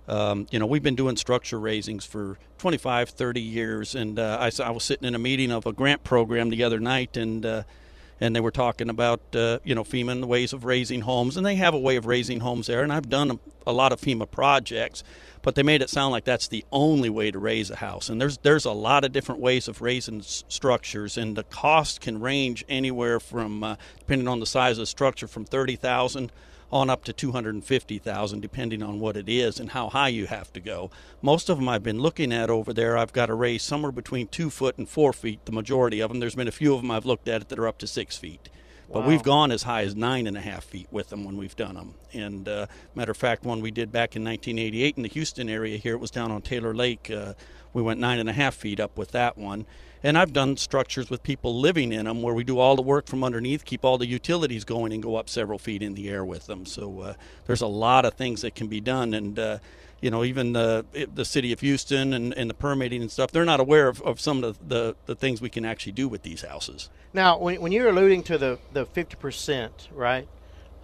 Um, you know, we've been doing structure raisings for 25, 30 years, and uh, I, I, was sitting in a meeting of a grant program the other night, and uh, and they were talking about uh, you know FEMA and the ways of raising homes, and they have a way of raising homes there, and I've done a, a, lot of FEMA projects, but they made it sound like that's the only way to raise a house, and there's there's a lot of different ways of raising s- structures, and the cost can range anywhere from uh, depending on the size of the structure from thirty thousand on up to 250,000 depending on what it is and how high you have to go. Most of them I've been looking at over there, I've got to raise somewhere between 2 foot and 4 feet, the majority of them. There's been a few of them I've looked at that are up to 6 feet. But Wow. we've gone as high as nine and a half feet with them when we've done them. And uh, matter of fact, one we did back in 1988 in the Houston area here, it was down on Taylor Lake. Uh, we went nine and a half feet up with that one. And I've done structures with people living in them where we do all the work from underneath, keep all the utilities going, and go up several feet in the air with them. So uh, there's a lot of things that can be done. And uh, you know, even the the city of Houston and, and the permitting and stuff, they're not aware of, of some of the, the, the things we can actually do with these houses. Now, when, when you're alluding to the the fifty percent, right?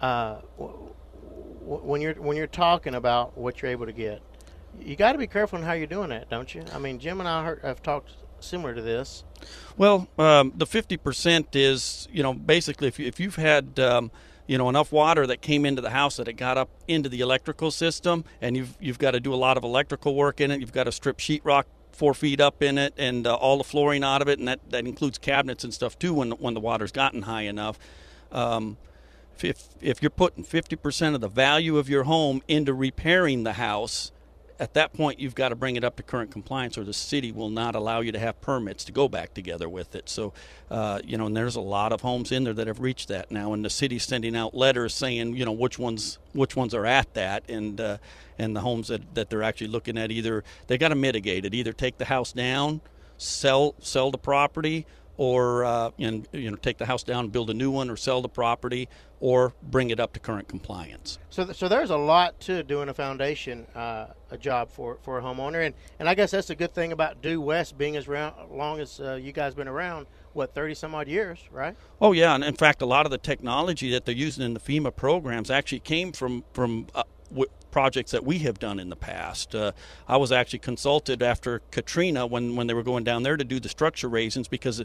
Uh, w- when you're when you're talking about what you're able to get, you got to be careful in how you're doing that, don't you? I mean, Jim and I heard, have talked similar to this. Well, um, the 50% is, you know, basically if, you, if you've had, um, you know, enough water that came into the house that it got up into the electrical system, and you've you've got to do a lot of electrical work in it. You've got to strip sheetrock four feet up in it and uh, all the flooring out of it, and that, that includes cabinets and stuff too when when the water's gotten high enough. Um, if if you're putting 50% of the value of your home into repairing the house, at that point you've got to bring it up to current compliance or the city will not allow you to have permits to go back together with it. So uh, you know and there's a lot of homes in there that have reached that now and the city's sending out letters saying you know which ones which ones are at that and uh, and the homes that, that they're actually looking at either they got to mitigate it either take the house down sell sell the property or uh, and you know take the house down build a new one or sell the property or bring it up to current compliance So, th- so there's a lot to doing a foundation, uh, a job for, for a homeowner, and, and I guess that's a good thing about Due West being as round, long as uh, you guys been around. What thirty some odd years, right? Oh yeah, and in fact, a lot of the technology that they're using in the FEMA programs actually came from from uh, w- projects that we have done in the past. Uh, I was actually consulted after Katrina when when they were going down there to do the structure raisings because.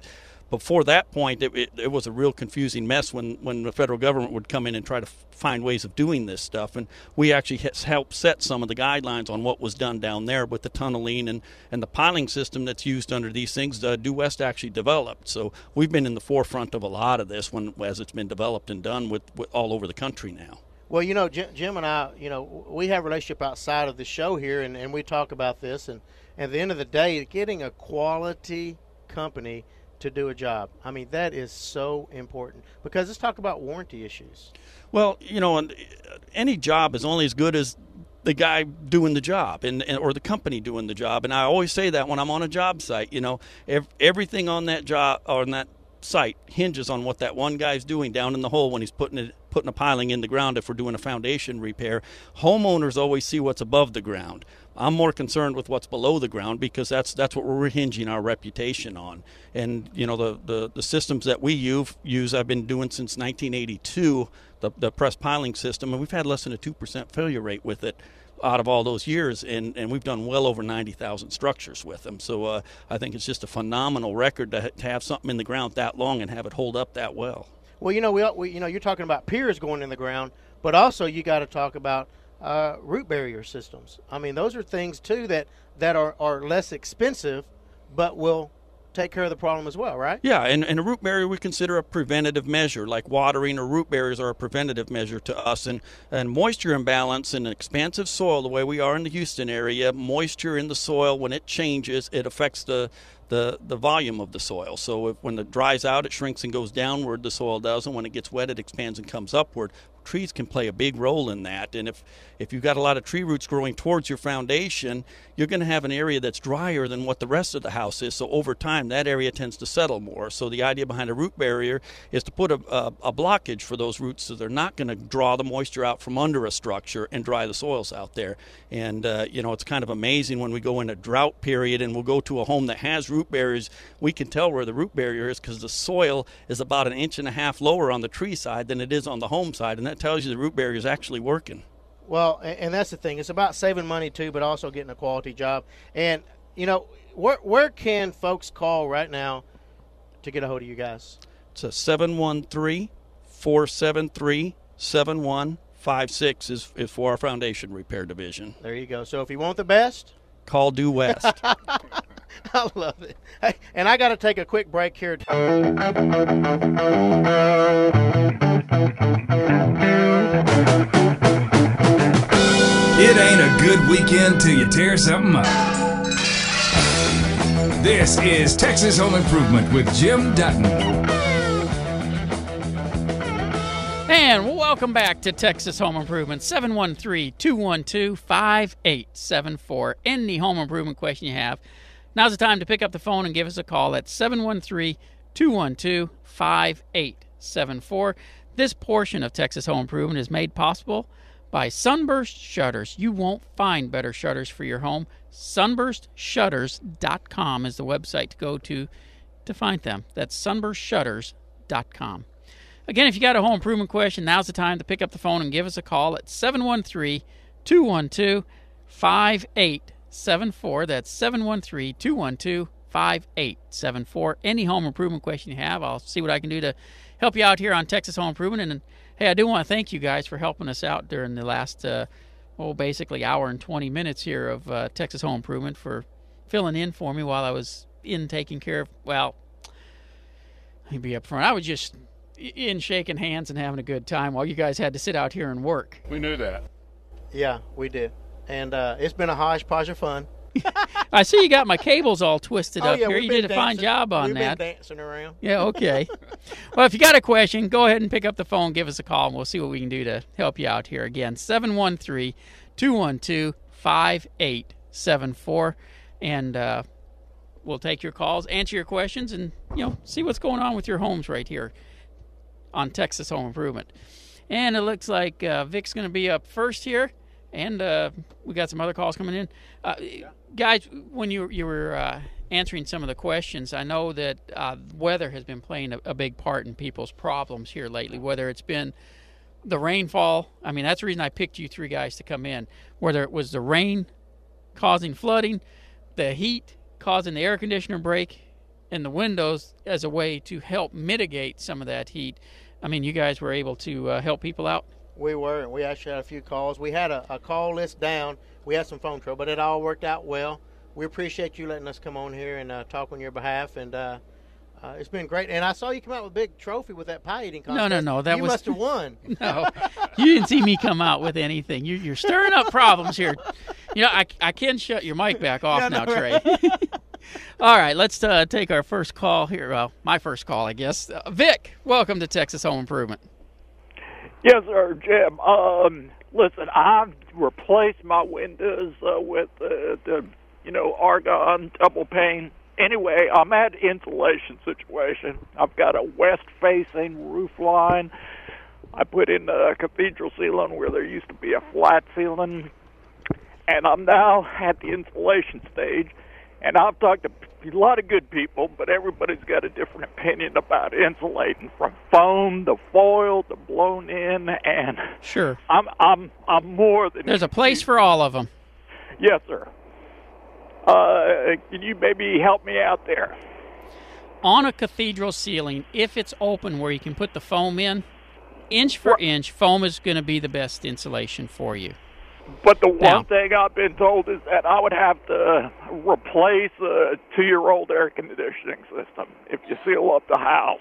Before that point, it, it, it was a real confusing mess when, when the federal government would come in and try to find ways of doing this stuff. And we actually helped set some of the guidelines on what was done down there with the tunneling and, and the piling system that's used under these things. Uh, Due West actually developed. So we've been in the forefront of a lot of this when as it's been developed and done with, with all over the country now. Well, you know, Jim, Jim and I, you know, we have a relationship outside of the show here, and, and we talk about this. And at the end of the day, getting a quality company to do a job, I mean, that is so important because let's talk about warranty issues. Well, you know, uh, any job is only as good as the guy doing the job and, and or the company doing the job. And I always say that when I'm on a job site, you know, ev- everything on that job or on that site hinges on what that one guy's doing down in the hole when he's putting it putting a piling in the ground if we're doing a foundation repair. Homeowners always see what's above the ground. I'm more concerned with what's below the ground because that's that's what we're hinging our reputation on. And you know the the, the systems that we use I've been doing since 1982, the the press piling system, and we've had less than a two percent failure rate with it out of all those years, and, and we've done well over 90,000 structures with them. So uh, I think it's just a phenomenal record to, to have something in the ground that long and have it hold up that well. Well, you know, we, we you know you're talking about piers going in the ground, but also you got to talk about uh, root barrier systems. I mean, those are things too that that are, are less expensive, but will take care of the problem as well, right? Yeah, and, and a root barrier we consider a preventative measure, like watering or root barriers are a preventative measure to us. And, and moisture imbalance in an expansive soil, the way we are in the Houston area, moisture in the soil, when it changes, it affects the, the, the volume of the soil. So if, when it dries out, it shrinks and goes downward, the soil does, and when it gets wet, it expands and comes upward trees can play a big role in that. And if, if you've got a lot of tree roots growing towards your foundation, you're going to have an area that's drier than what the rest of the house is. So over time, that area tends to settle more. So the idea behind a root barrier is to put a, a, a blockage for those roots so they're not going to draw the moisture out from under a structure and dry the soils out there. And, uh, you know, it's kind of amazing when we go in a drought period and we'll go to a home that has root barriers, we can tell where the root barrier is because the soil is about an inch and a half lower on the tree side than it is on the home side. And that tells you the root barrier is actually working. Well, and that's the thing. It's about saving money too, but also getting a quality job. And you know, where where can folks call right now to get a hold of you guys? It's a 713 473 7156 is is for our foundation repair division. There you go. So if you want the best, call Due West. I love it. Hey, and I got to take a quick break here. It ain't a good weekend till you tear something up. This is Texas Home Improvement with Jim Dutton. And welcome back to Texas Home Improvement 713 212 5874. Any home improvement question you have, now's the time to pick up the phone and give us a call at 713 212 5874. This portion of Texas Home Improvement is made possible by Sunburst Shutters. You won't find better shutters for your home. Sunburstshutters.com is the website to go to to find them. That's sunburstshutters.com. Again, if you got a home improvement question, now's the time to pick up the phone and give us a call at 713 212 5874. That's 713 212 5874. Any home improvement question you have, I'll see what I can do to help you out here on Texas Home Improvement. And hey, I do want to thank you guys for helping us out during the last, uh, well, basically hour and 20 minutes here of uh, Texas Home Improvement for filling in for me while I was in taking care of, well, let me be up front. I was just in shaking hands and having a good time while you guys had to sit out here and work. We knew that. Yeah, we did. And uh, it's been a hodgepodge of fun. I see you got my cables all twisted Oh, up yeah, here. You did a fine job on we've that. Been dancing around. Yeah, okay. well, if you got a question, go ahead and pick up the phone, give us a call, and we'll see what we can do to help you out here. Again, 713 212 5874. And uh, we'll take your calls, answer your questions, and, you know, see what's going on with your homes right here on Texas Home Improvement. And it looks like uh, Vic's going to be up first here. And uh, we got some other calls coming in. Uh, Guys, when you, you were uh, answering some of the questions, I know that uh, weather has been playing a, a big part in people's problems here lately, whether it's been the rainfall. I mean, that's the reason I picked you three guys to come in. Whether it was the rain causing flooding, the heat causing the air conditioner break, and the windows as a way to help mitigate some of that heat. I mean, you guys were able to uh, help people out. We were, and we actually had a few calls. We had a, a call list down. We had some phone trouble, but it all worked out well. We appreciate you letting us come on here and uh, talk on your behalf, and uh, uh, it's been great. And I saw you come out with a big trophy with that pie eating No, contest. no, no, that you was- must have won. No, you didn't see me come out with anything. You're, you're stirring up problems here. You know, I, I can shut your mic back off now, no, Trey. All right, let's uh, take our first call here. Well, my first call, I guess. Uh, Vic, welcome to Texas Home Improvement. Yes, sir, Jim. Um, listen, I've replaced my windows uh, with uh, the, you know, argon double pane. Anyway, I'm at insulation situation. I've got a west-facing roof line. I put in a cathedral ceiling where there used to be a flat ceiling, and I'm now at the insulation stage. And I've talked to a lot of good people, but everybody's got a different opinion about insulating from foam to foil to blown in, and Sure. I'm I'm I'm more than There's a place for all of them. yes, sir. Uh, can you maybe help me out there? on a cathedral ceiling, if it's open where you can put the foam in, inch for inch, foam is going to be the best insulation for you. But the one Now- thing I've been told is that I would have to replace a two-year-old air conditioning system if you seal up the house.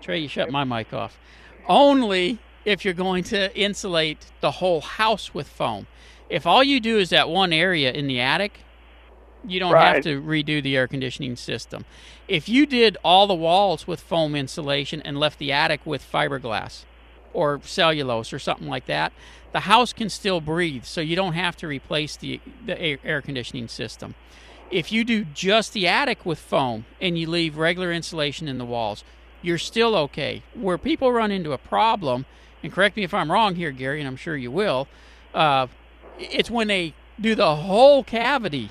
Trey, you shut my mic off. Only if you're going to insulate the whole house with foam. If all you do is that one area in the attic, you don't have to redo the air conditioning system. If you did all the walls with foam insulation and left the attic with fiberglass or cellulose or something like that, the house can still breathe, so you don't have to replace the, the air, conditioning system. If you do just the attic with foam and you leave regular insulation in the walls, you're still okay. Where people run into a problem, and correct me if I'm wrong here, Gary, and I'm sure you will, uh, it's when they do the whole cavity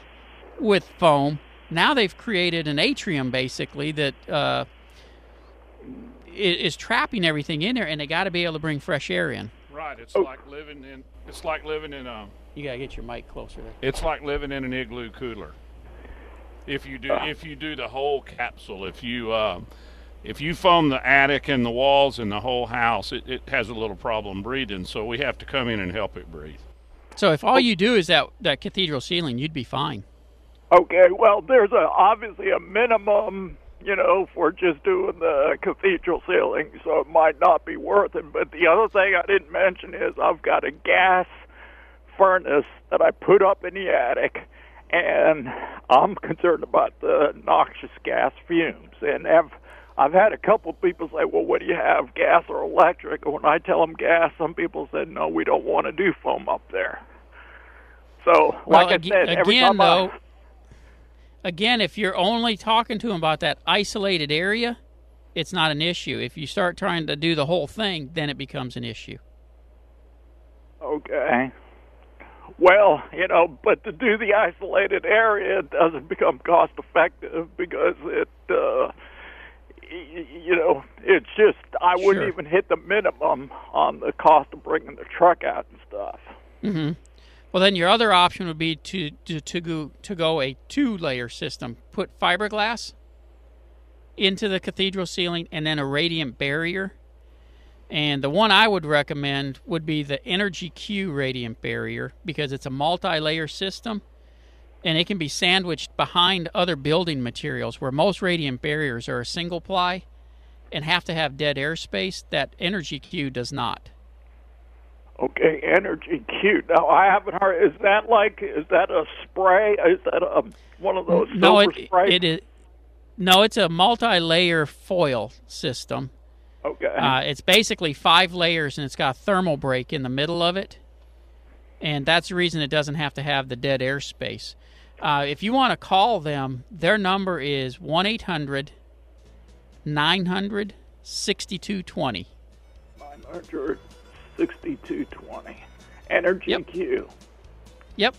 with foam. Now they've created an atrium basically that uh, is trapping everything in there, and they got to be able to bring fresh air in. Right. It's like living in. It's like living in a. You gotta get your mic closer there. It's like living in an igloo cooler. If you do, if you do the whole capsule, if you, uh, if you foam the attic and the walls and the whole house, it, it has a little problem breathing. So we have to come in and help it breathe. So if all you do is that that cathedral ceiling, you'd be fine. Okay, well, there's a obviously a minimum, you know, for just doing the cathedral ceiling, so it might not be worth it. But the other thing I didn't mention is I've got a gas furnace that I put up in the attic, and I'm concerned about the noxious gas fumes. And I've I've had a couple of people say, "Well, what do you have, gas or electric?" And when I tell them gas, some people said, "No, we don't want to do foam up there." So, Well, like I said, every again time I- though, again, if you're only talking to them about that isolated area, it's not an issue. If you start trying to do the whole thing, then it becomes an issue. Okay. Well, you know, but to do the isolated area it doesn't become cost effective because it, uh, you know, it's just I wouldn't Sure. even hit the minimum on the cost of bringing the truck out and stuff. hmm Well, then your other option would be to to to go to go a two layer system. Put fiberglass into the cathedral ceiling and then a radiant barrier. And the one I would recommend would be the Energy Q radiant barrier because it's a multi-layer system and it can be sandwiched behind other building materials where most radiant barriers are a single ply and have to have dead airspace that Energy Q does not. Okay, energy cute. Now I haven't heard. Is that like? Is that a spray? Is that a one of those no, it, it is. No, it's a multi-layer foil system. Okay. Uh, it's basically five layers, and it's got a thermal break in the middle of it, and that's the reason it doesn't have to have the dead airspace. Uh, if you want to call them, their number is one 800 900 6220 Nine hundred sixty-two twenty. Energy Q. Yep.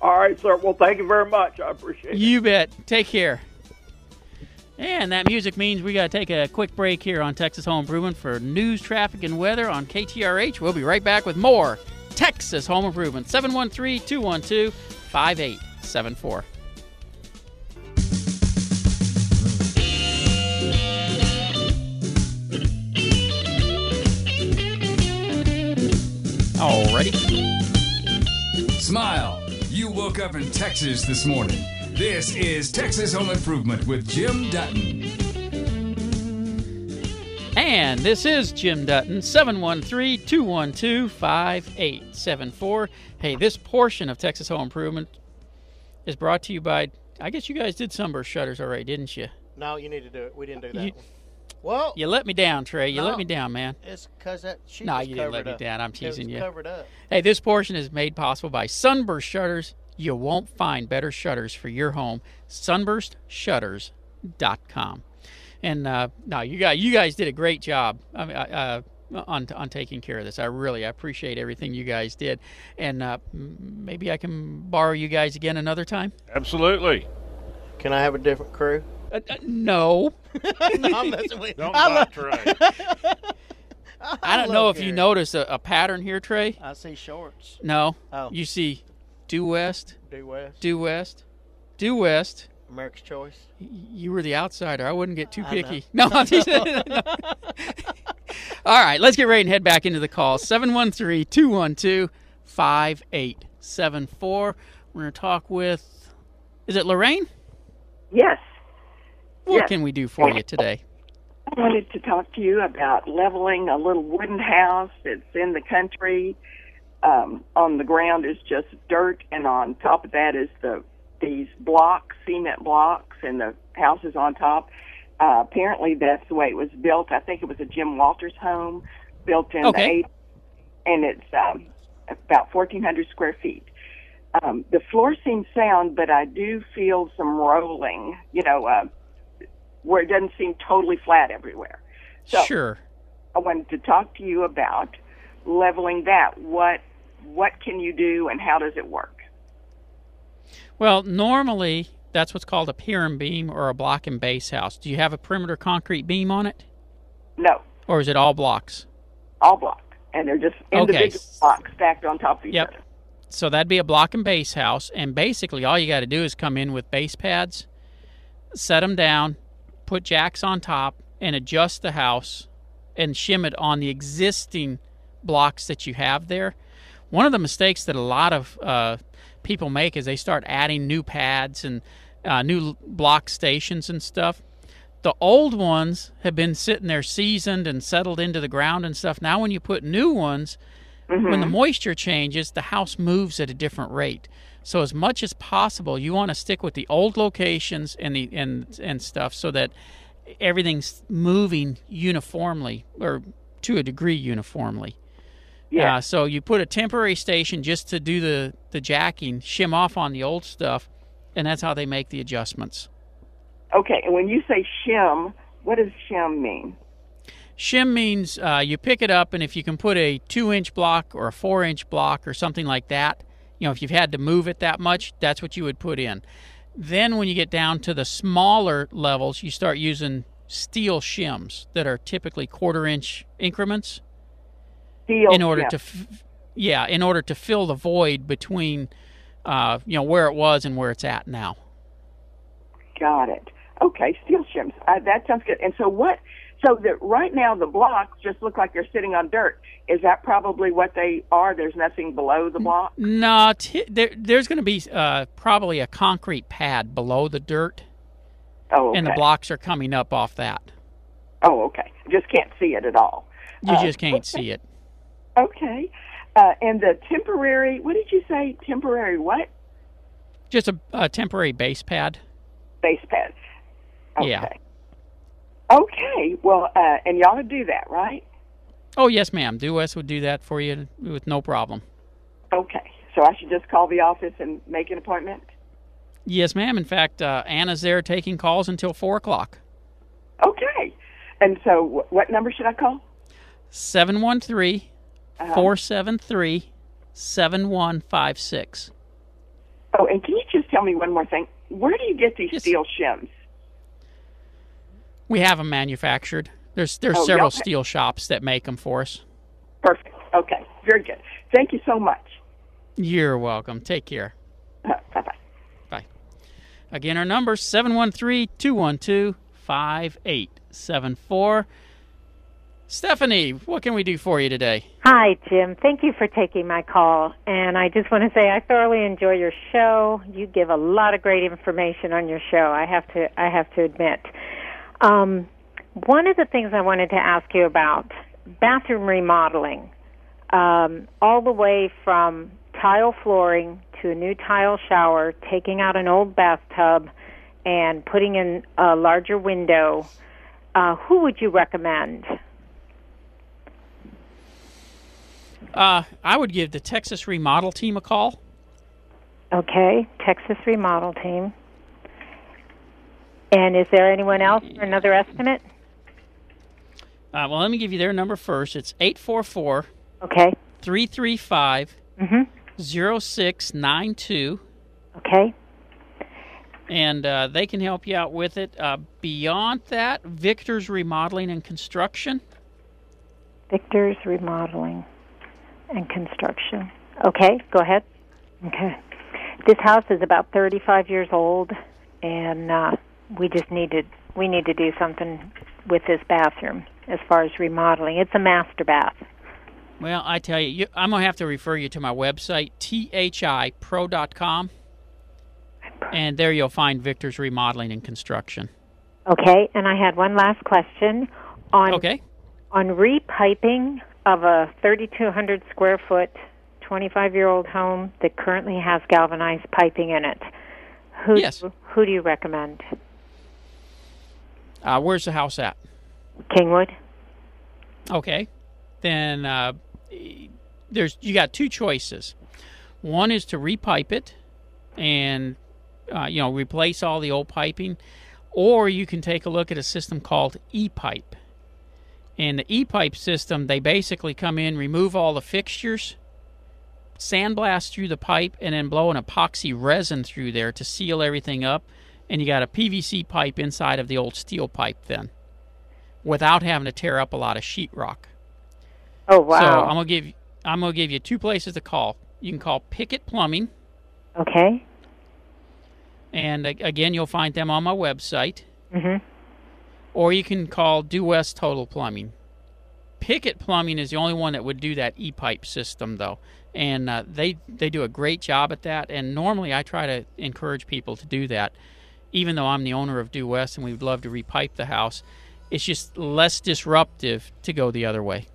All right, sir. Well, thank you very much. I appreciate it. You bet. Take care. And that music means we got to take a quick break here on Texas Home Improvement for news, traffic, and weather on KTRH. We'll be right back with more Texas Home Improvement. 713 212 5874. Alrighty. Smile. You woke up in Texas this morning. This is Texas Home Improvement with Jim Dutton. And this is Jim Dutton, 713 212 5874. Hey, this portion of Texas Home Improvement is brought to you by, I guess you guys did sunburst shutters already, didn't you? No, you need to do it. We didn't do that You- one. Well, You let me down, Trey. You No. let me down, man. it's because that sheet No, was you didn't let me up. down. I'm It teasing was you. Covered up. Hey, this portion is made possible by Sunburst Shutters. You won't find better shutters for your home. SunburstShutters.com. And uh, no, you guys, you guys did a great job. I mean, uh, on on taking care of this. I really I appreciate everything you guys did. And uh, maybe I can borrow you guys again another time. Absolutely. Can I have a different crew? Uh, uh, no. no, I'm messing with you. Don't I bite love- Trey. I don't know if you notice a, a pattern here, Trey. I see shorts. No. Oh. You see due west, Due west. due west, due west, America's Choice. You were the outsider. I wouldn't get too I picky. No, I'm just, no. All right, let's get ready and head back into the call. 713 212 5874. We're going to talk with, is it Lorraine? Yes. What Yes. can we do for you today? I wanted to talk to you about leveling a little wooden house that's in the country. Um, on the ground is just dirt, and on top of that is the these blocks, cement blocks, and the house is on top. Uh, apparently, that's the way it was built. I think it was a Jim Walters home built in Okay. the eight, and it's um, about 1,400 square feet. Um, the floor seems sound, but I do feel some rolling. You know, uh, where it doesn't seem totally flat everywhere. So Sure. I wanted to talk to you about leveling that. What what can you do, and how does it work? Well, normally that's what's called a pier and beam or a block and base house. Do you have a perimeter concrete beam on it? No, Or is it all blocks? all blocks. and they're just individual blocks stacked on top of each Yep. other. So that'd be a block and base house, and basically all you got to do is come in with base pads, set them down, put jacks on top, and adjust the house and shim it on the existing blocks that you have there. One of the mistakes that a lot of uh, people make is they start adding new pads and uh, new block stations and stuff. The old ones have been sitting there seasoned and settled into the ground and stuff. Now, when you put new ones, when the moisture changes, the house moves at a different rate. So as much as possible, you want to stick with the old locations and the and and stuff so that everything's moving uniformly or to a degree uniformly. Yeah. Uh, so you put a temporary station just to do the the jacking, shim off on the old stuff, and that's how they make the adjustments. Okay, and when you say shim, what does shim mean? Shim means uh, you pick it up, and if you can put a two inch block or a four inch block or something like that, you know, if you've had to move it that much, that's what you would put in. Then, when you get down to the smaller levels, you start using steel shims that are typically quarter inch increments Steel in order shim. to, f- yeah, in order to fill the void between, uh, you know, where it was and where it's at now. Got it. Okay, steel shims. Uh, that sounds good. And so what? So that right now the blocks just look like they're sitting on dirt. Is that probably what they are? There's nothing below the block. No, t- there, there's going to be uh, probably a concrete pad below the dirt, Oh, okay. and the blocks are coming up off that. Oh, okay. Just can't see it at all. You Uh, just can't see it. Okay. Uh, and the temporary, what did you say? Temporary what? Just a, a temporary base pad. Base pad. Okay. Yeah. Okay. Well, uh, and y'all would do that, right? Oh yes, ma'am. Due West would do that for you with no problem. Okay. So I should just call the office and make an appointment? Yes, ma'am. In fact, uh, Anna's there taking calls until four o'clock. Okay. And so wh- what number should I call? 713 Uh-huh. 473 7156. Oh, and can you just tell me one more thing? Where do you get these steel shims? We have them manufactured. There's there's Oh, several y'all steel shops that make them for us. Perfect. Okay. Very good. Thank you so much. You're welcome. Take care. Uh, bye-bye. Bye. Again, our number 713-212-5874. Stephanie, what can we do for you today? Hi, Jim. Thank you for taking my call. And I just want to say I thoroughly enjoy your show. You give a lot of great information on your show. I have to I have to admit. Um, one of the things I wanted to ask you about bathroom remodeling, um, all the way from tile flooring to a new tile shower, taking out an old bathtub, and putting in a larger window. Uh, who would you recommend? Uh, I would give the Texas Remodel team a call. Okay, Texas Remodel Team. And is there anyone else for another estimate? Uh, well, let me give you their number first. It's 844 Okay. 335 Mhm. 0692. Okay. And uh, they can help you out with it. Uh, beyond that, Victor's Remodeling and Construction. Victor's Remodeling and Construction. Okay, go ahead. Okay. This house is about 35 years old and uh, we just needed we need to do something with this bathroom as far as remodeling. It's a master bath. Well, I tell you, you I'm going to have to refer you to my website, thipro.com. And there you'll find Victor's Remodeling and Construction. Okay, and I had one last question on Okay. on repiping of a 3,200 square foot, 25 year old home that currently has galvanized piping in it. Who Yes. who do you recommend? Uh, where's the house at? Kingwood. Okay. Then uh, there's you got two choices. One is to repipe it and uh, you know replace all the old piping, or you can take a look at a system called E-pipe. And the E-pipe system, they basically come in, remove all the fixtures, sandblast through the pipe, and then blow an epoxy resin through there to seal everything up. And you got a PVC pipe inside of the old steel pipe then, without having to tear up a lot of sheetrock. Oh wow. So I'm gonna give I'm gonna give you two places to call. You can call Pickett Plumbing, Okay. and again you'll find them on my website, Mhm. or you can call Due West Total Plumbing. Pickett Plumbing is the only one that would do that E-pipe system though, and uh, they they do a great job at that. And normally I try to encourage people to do that, even though I'm the owner of Due West and we'd love to repipe the house. It's just less disruptive to go the other way.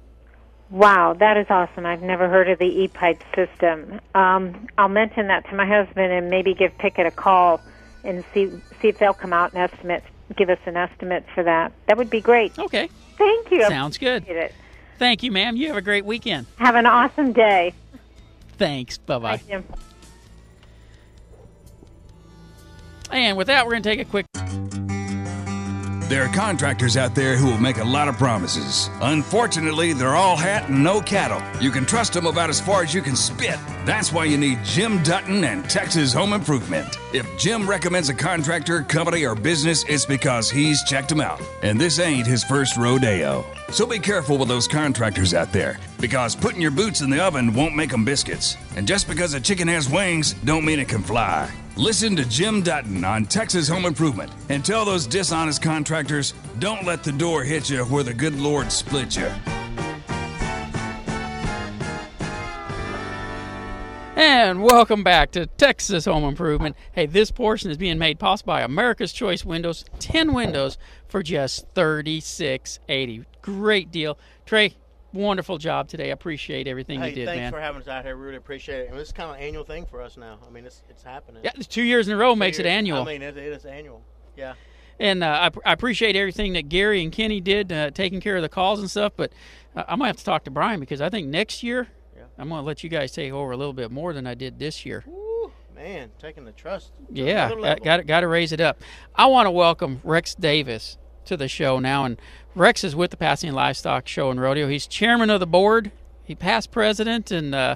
Wow, that is awesome. I've never heard of the e-pipe system. Um, I'll mention that to my husband and maybe give Pickett a call and see see if they'll come out and estimate give us an estimate for that. That would be great. Okay. Thank you. Sounds good. it. Thank you, ma'am. You have a great weekend. Have an awesome day. Thanks. Bye bye. Bye, Jim. And with that, we're going to take a quick. There are contractors out there who will make a lot of promises. Unfortunately, they're all hat and no cattle. You can trust them about as far as you can spit. That's why you need Jim Dutton and Texas Home Improvement. If Jim recommends a contractor, company, or business, it's because he's checked them out. And this ain't his first rodeo. So be careful with those contractors out there, because putting your boots in the oven won't make them biscuits. And just because a chicken has wings, don't mean it can fly. Listen to Jim Dutton on Texas Home Improvement and tell those dishonest contractors don't let the door hit you where the good Lord split you. And welcome back to Texas Home Improvement. Hey, this portion is being made possible by America's Choice Windows. 10 windows for just thirty-six eighty. Great deal. Trey, wonderful job today. I appreciate everything hey, you did, thanks man. for having us out here. We really appreciate it. And this is kind of an annual thing for us now. I mean, it's it's happening. Yeah, it's two years in a row Two makes it annual. I mean, it, it is annual. Yeah. And uh, I, I appreciate everything that Gary and Kenny did, uh, taking care of the calls and stuff. But uh, I'm gonna have to talk to Brian because I think next year I'm gonna let you guys take over a little bit more than I did this year. Man, taking the trust. Yeah, got, got to raise it up. I want to welcome Rex Davis to the show now, and Rex is with the Pasadena Livestock Show and Rodeo. He's chairman of the board. He past president, and uh,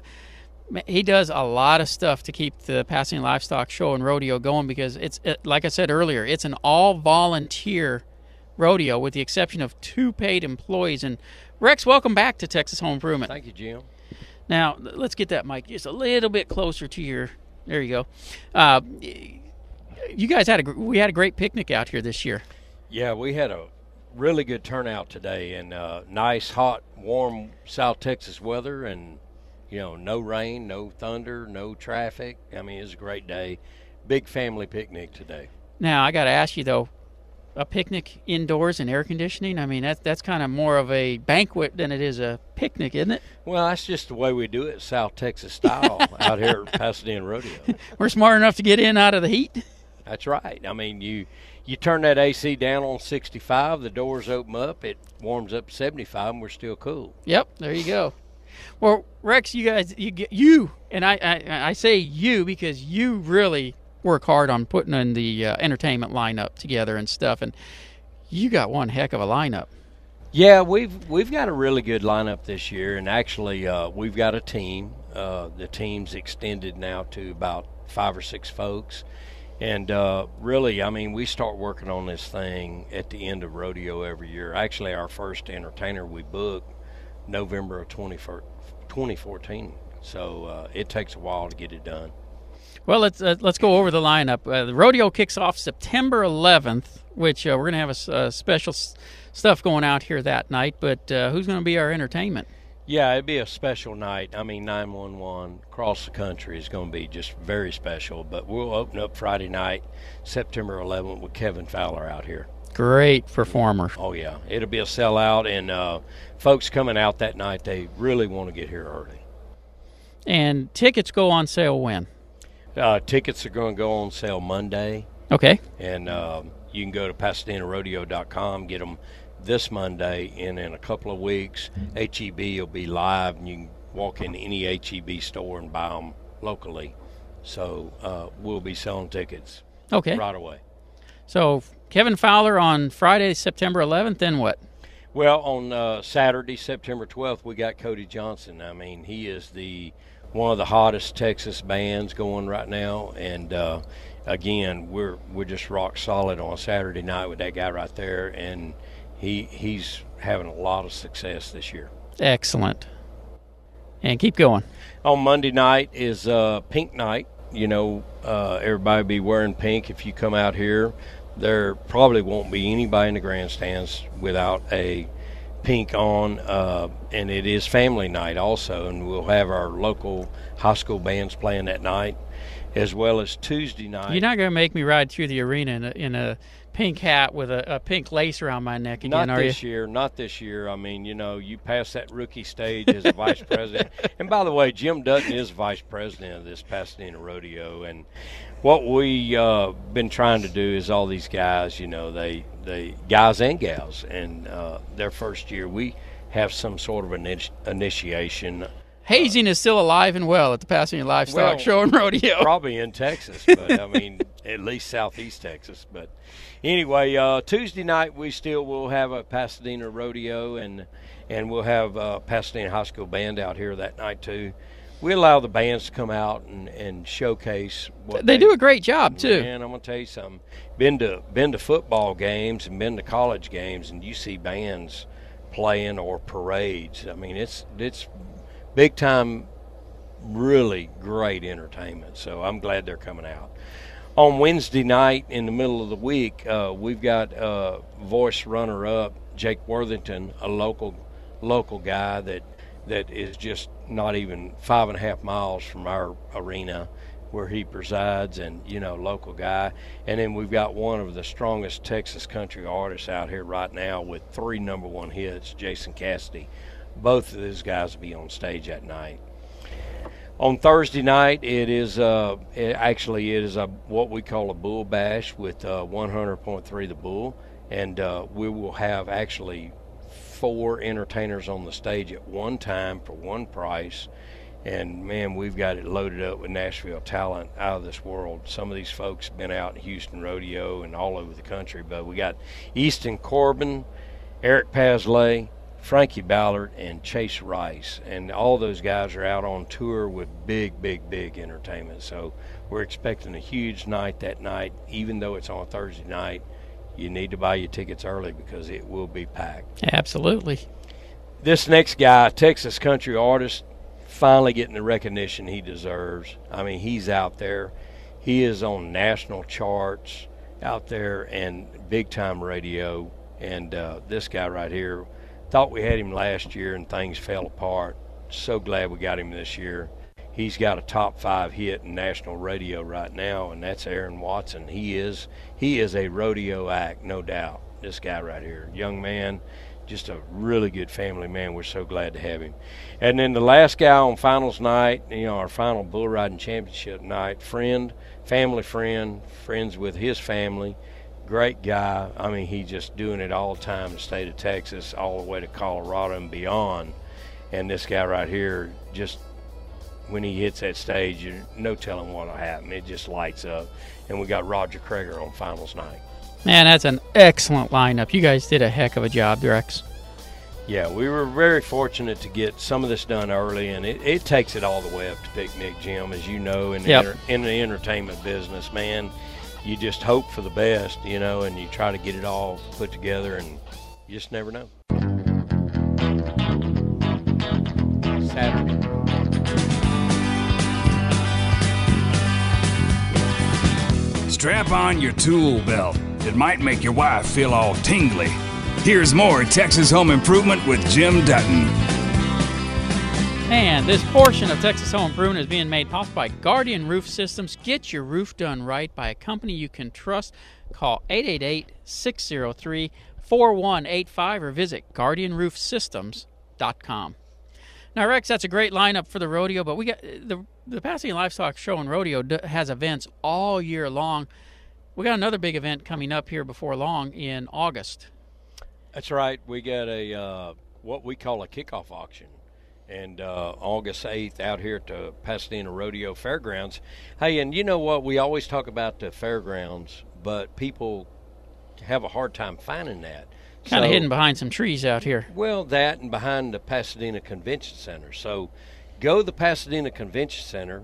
he does a lot of stuff to keep the Pasadena Livestock Show and Rodeo going because it's it, like I said earlier, it's an all volunteer rodeo with the exception of two paid employees. And Rex, welcome back to Texas Home Improvement. Thank you, Jim. Now let's get that mic just a little bit closer to your. There you go. Uh, you guys had a we had a great picnic out here this year. Yeah, we had a really good turnout today, and uh, nice, hot, warm South Texas weather, and you know, no rain, no thunder, no traffic. I mean, it was a great day. Big family picnic today. Now I got to ask you though, a picnic indoors and air conditioning. I mean that's that's kind of more of a banquet than it is a picnic, isn't it? Well, that's just the way we do it, South Texas style, out here at Pasadena Rodeo. We're smart enough to get in out of the heat. That's right. I mean, you you turn that AC down on 65, the doors open up, it warms up 75, and we're still cool. Yep, there you go. Well, Rex, you guys, you get you, and I, I, I say you because you really work hard on putting in the uh, entertainment lineup together and stuff, and you got one heck of a lineup. Yeah, we've we've got a really good lineup this year, and actually, uh, we've got a team. Uh, the team's extended now to about five or six folks, and uh, really, I mean, we start working on this thing at the end of rodeo every year. Actually, our first entertainer we booked November of 20, 2014, so uh, it takes a while to get it done. Well, let's uh, let's go over the lineup. Uh, the rodeo kicks off September 11th, which uh, we're going to have a, uh, special s- stuff going out here that night. But uh, who's going to be our entertainment? Yeah, it'd be a special night. I mean, 911 across the country is going to be just very special. But we'll open up Friday night, September 11th, with Kevin Fowler out here. Great performer. Oh yeah, it'll be a sellout, and uh, folks coming out that night, they really want to get here early. And tickets go on sale when? Uh, tickets are going to go on sale Monday. Okay. And um, you can go to PasadenaRodeo.com, get them this Monday, and in a couple of weeks, HEB will be live, and you can walk in any HEB store and buy them locally. So uh, we'll be selling tickets Okay. right away. So Kevin Fowler on Friday, September 11th. Then what? Well, on uh, Saturday, September 12th, we got Cody Johnson. I mean, he is the one of the hottest Texas bands going right now, and uh, again, we're we're just rock solid on Saturday night with that guy right there, and he he's having a lot of success this year. Excellent. And keep going. On Monday night is uh, Pink Night. You know, uh, everybody be wearing pink if you come out here. There probably won't be anybody in the grandstands without a pink on, uh, and it is family night also, and we'll have our local high school bands playing that night, as well as Tuesday night. You're not going to make me ride through the arena in a, in a pink hat with a, a pink lace around my neck again, Not are you? this year. Not this year. I mean, you know, you pass that rookie stage as a vice president. And by the way, Jim Dutton is vice president of this Pasadena Rodeo. And what we uh, been trying to do is all these guys, you know, they they guys and gals, and uh, their first year we have some sort of an initi- initiation. Hazing is still alive and well at the Pasadena Livestock Well, Show and Rodeo. Probably in Texas, but I mean, at least southeast Texas. But anyway, uh, Tuesday night we still will have a Pasadena rodeo, and and we'll have uh, Pasadena High School band out here that night too. We allow the bands to come out and, and showcase what They do a great job too. Man, I'm gonna tell you something. Been to been to football games and been to college games, and you see bands playing or parades. I mean, it's it's big time, really great entertainment. So I'm glad they're coming out. On Wednesday night in the middle of the week, uh, we've got uh, voice runner up Jake Worthington, a local local guy that that is just not even five and a half miles from our arena where he presides and you know local guy. And then we've got one of the strongest texas country artists out here right now with three number one hits jason cassidy. Both of those guys will be on stage that night on thursday night it is uh it, actually it is a what we call a bull bash with uh 100.3 the bull and uh, we will have actually four entertainers on the stage at one time for one price. And man, we've got it loaded up with Nashville talent out of this world. Some of these folks have been out in Houston Rodeo and all over the country, but we got Easton Corbin, Eric Paslay, Frankie Ballard, and Chase Rice. And all those guys are out on tour with big, big, big entertainment. So we're expecting a huge night that night, even though it's on a Thursday night you need to buy your tickets early because it will be packed. Absolutely. This next guy, Texas country artist, finally getting the recognition he deserves. I mean, he's out there. He is on national charts out there and big time radio. And uh, this guy right here, thought we had him last year and things fell apart. So glad we got him this year he's got a top five hit in national radio right now, and that's Aaron Watson. He is he is a rodeo act, no doubt. This guy right here, young man, just a really good family man. We're so glad to have him. And then the last guy on finals night, you know, our final bull riding championship night, friend, family friend, friends with his family. Great guy. I mean, he's just doing it all the time in the state of Texas, all the way to Colorado and beyond. And this guy right here just when he hits that stage, you no telling what'll happen. It just lights up. And we got Roger Creager on finals night. Man, that's an excellent lineup. You guys did a heck of a job, Rex. Yeah, we were very fortunate to get some of this done early, and it, it takes it all the way up to picnic, Jim, as you know, in the, Yep. enter, in the entertainment business, man. You just hope for the best, you know, and you try to get it all put together, and you just never know. Saturday. Strap on your tool belt. It might make your wife feel all tingly. Here's more Texas Home Improvement with Jim Dutton. And this portion of Texas Home Improvement is being made possible by Guardian Roof Systems. Get your roof done right by a company you can trust. Call 888 603 4185 or visit GuardianRoofSystems.com. Now, Rex, that's a great lineup for the rodeo, but we got the the Pasadena Livestock Show and Rodeo has events all year long. We got another big event coming up here before long in August. That's right. We got a uh, what we call a kickoff auction, and uh, August eighth out here at the Pasadena Rodeo Fairgrounds. Hey, and you know what? We always talk about the fairgrounds, but people have a hard time finding that. Kind of So- hidden behind some trees out here. Well, that and behind the Pasadena Convention Center. So go to the Pasadena Convention Center,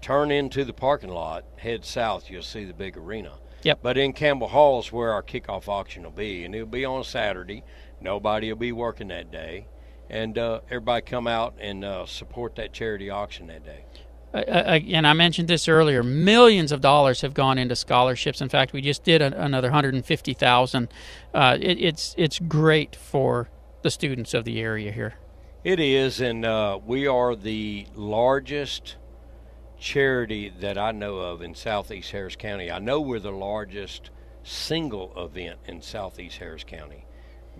turn into the parking lot, head south, you'll see the big arena. Yep. But in Campbell Hall is where our kickoff auction will be, and it'll be on Saturday. Nobody will be working that day. And uh, everybody come out and uh, support that charity auction that day. Uh, and I mentioned this earlier. Millions of dollars have gone into scholarships. In fact, we just did a, another 150,000. Uh, it, it's it's great for the students of the area here. It is, and uh, we are the largest charity that I know of in Southeast Harris County. I know we're the largest single event in Southeast Harris County,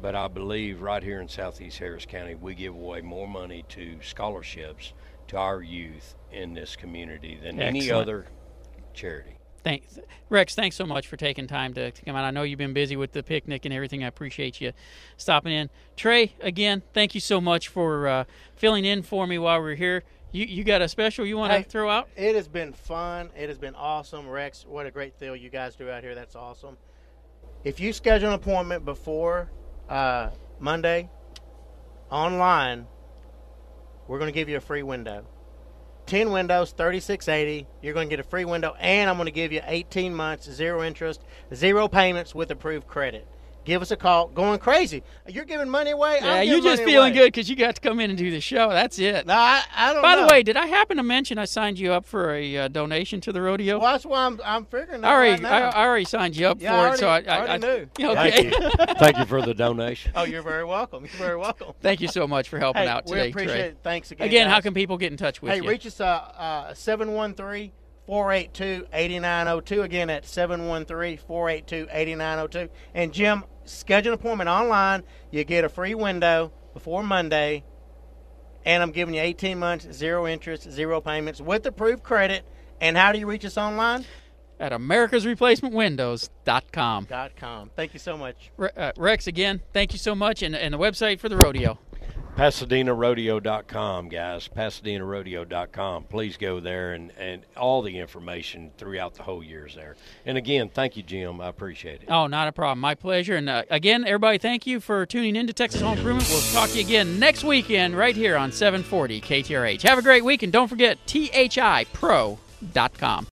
but I believe right here in Southeast Harris County, we give away more money to scholarships to our youth in this community than any other charity. Thanks, Rex, thanks so much for taking time to, to come out. I know you've been busy with the picnic and everything. I appreciate you stopping in. Trey, again, thank you so much for uh, filling in for me while we are here. You you got a special you want to Hey, throw out? It has been fun. It has been awesome. Rex, what a great deal you guys do out here. That's awesome. If you schedule an appointment before uh, Monday online, we're going to give you a free window. 10 windows, 3680. You're going to get a free window, and I'm going to give you 18 months, zero interest, zero payments with approved credit. Give us a call. Going crazy. You're giving money away. Yeah, I'm you're just money feeling away. good because you got to come in and do the show. That's it. No, I, I don't By know. the way, did I happen to mention I signed you up for a uh, donation to the rodeo? Well, that's why I'm, I'm figuring that I already, right now. I, I already signed you up Yeah, for I it, so I, already- I, already I knew. Okay. Thank you. Thank you for the donation. Oh, you're very welcome. You're very welcome. Thank you so much for helping Hey, out we today, appreciate Trey. it. Thanks again, Again, how can people get in touch with hey, you? Hey, reach us uh, uh 713 482 8902. Again, at 713 482 8902. And Jim, schedule an appointment online. You get a free window before Monday. And I'm giving you 18 months, zero interest, zero payments with approved credit. And how do you reach us online? At americasreplacementwindows.com. Dot com. Thank you so much. Re- uh, Rex, again, thank you so much. And, and the website for the rodeo. PasadenaRodeo.com, guys. PasadenaRodeo.com. Please go there, and, and all the information throughout the whole year is there. And again, thank you, Jim. I appreciate it. Oh, not a problem. My pleasure. And uh, again, everybody, thank you for tuning in to Texas Home Improvement. We'll talk to you again next weekend right here on 740 KTRH. Have a great week, and don't forget thipro.com.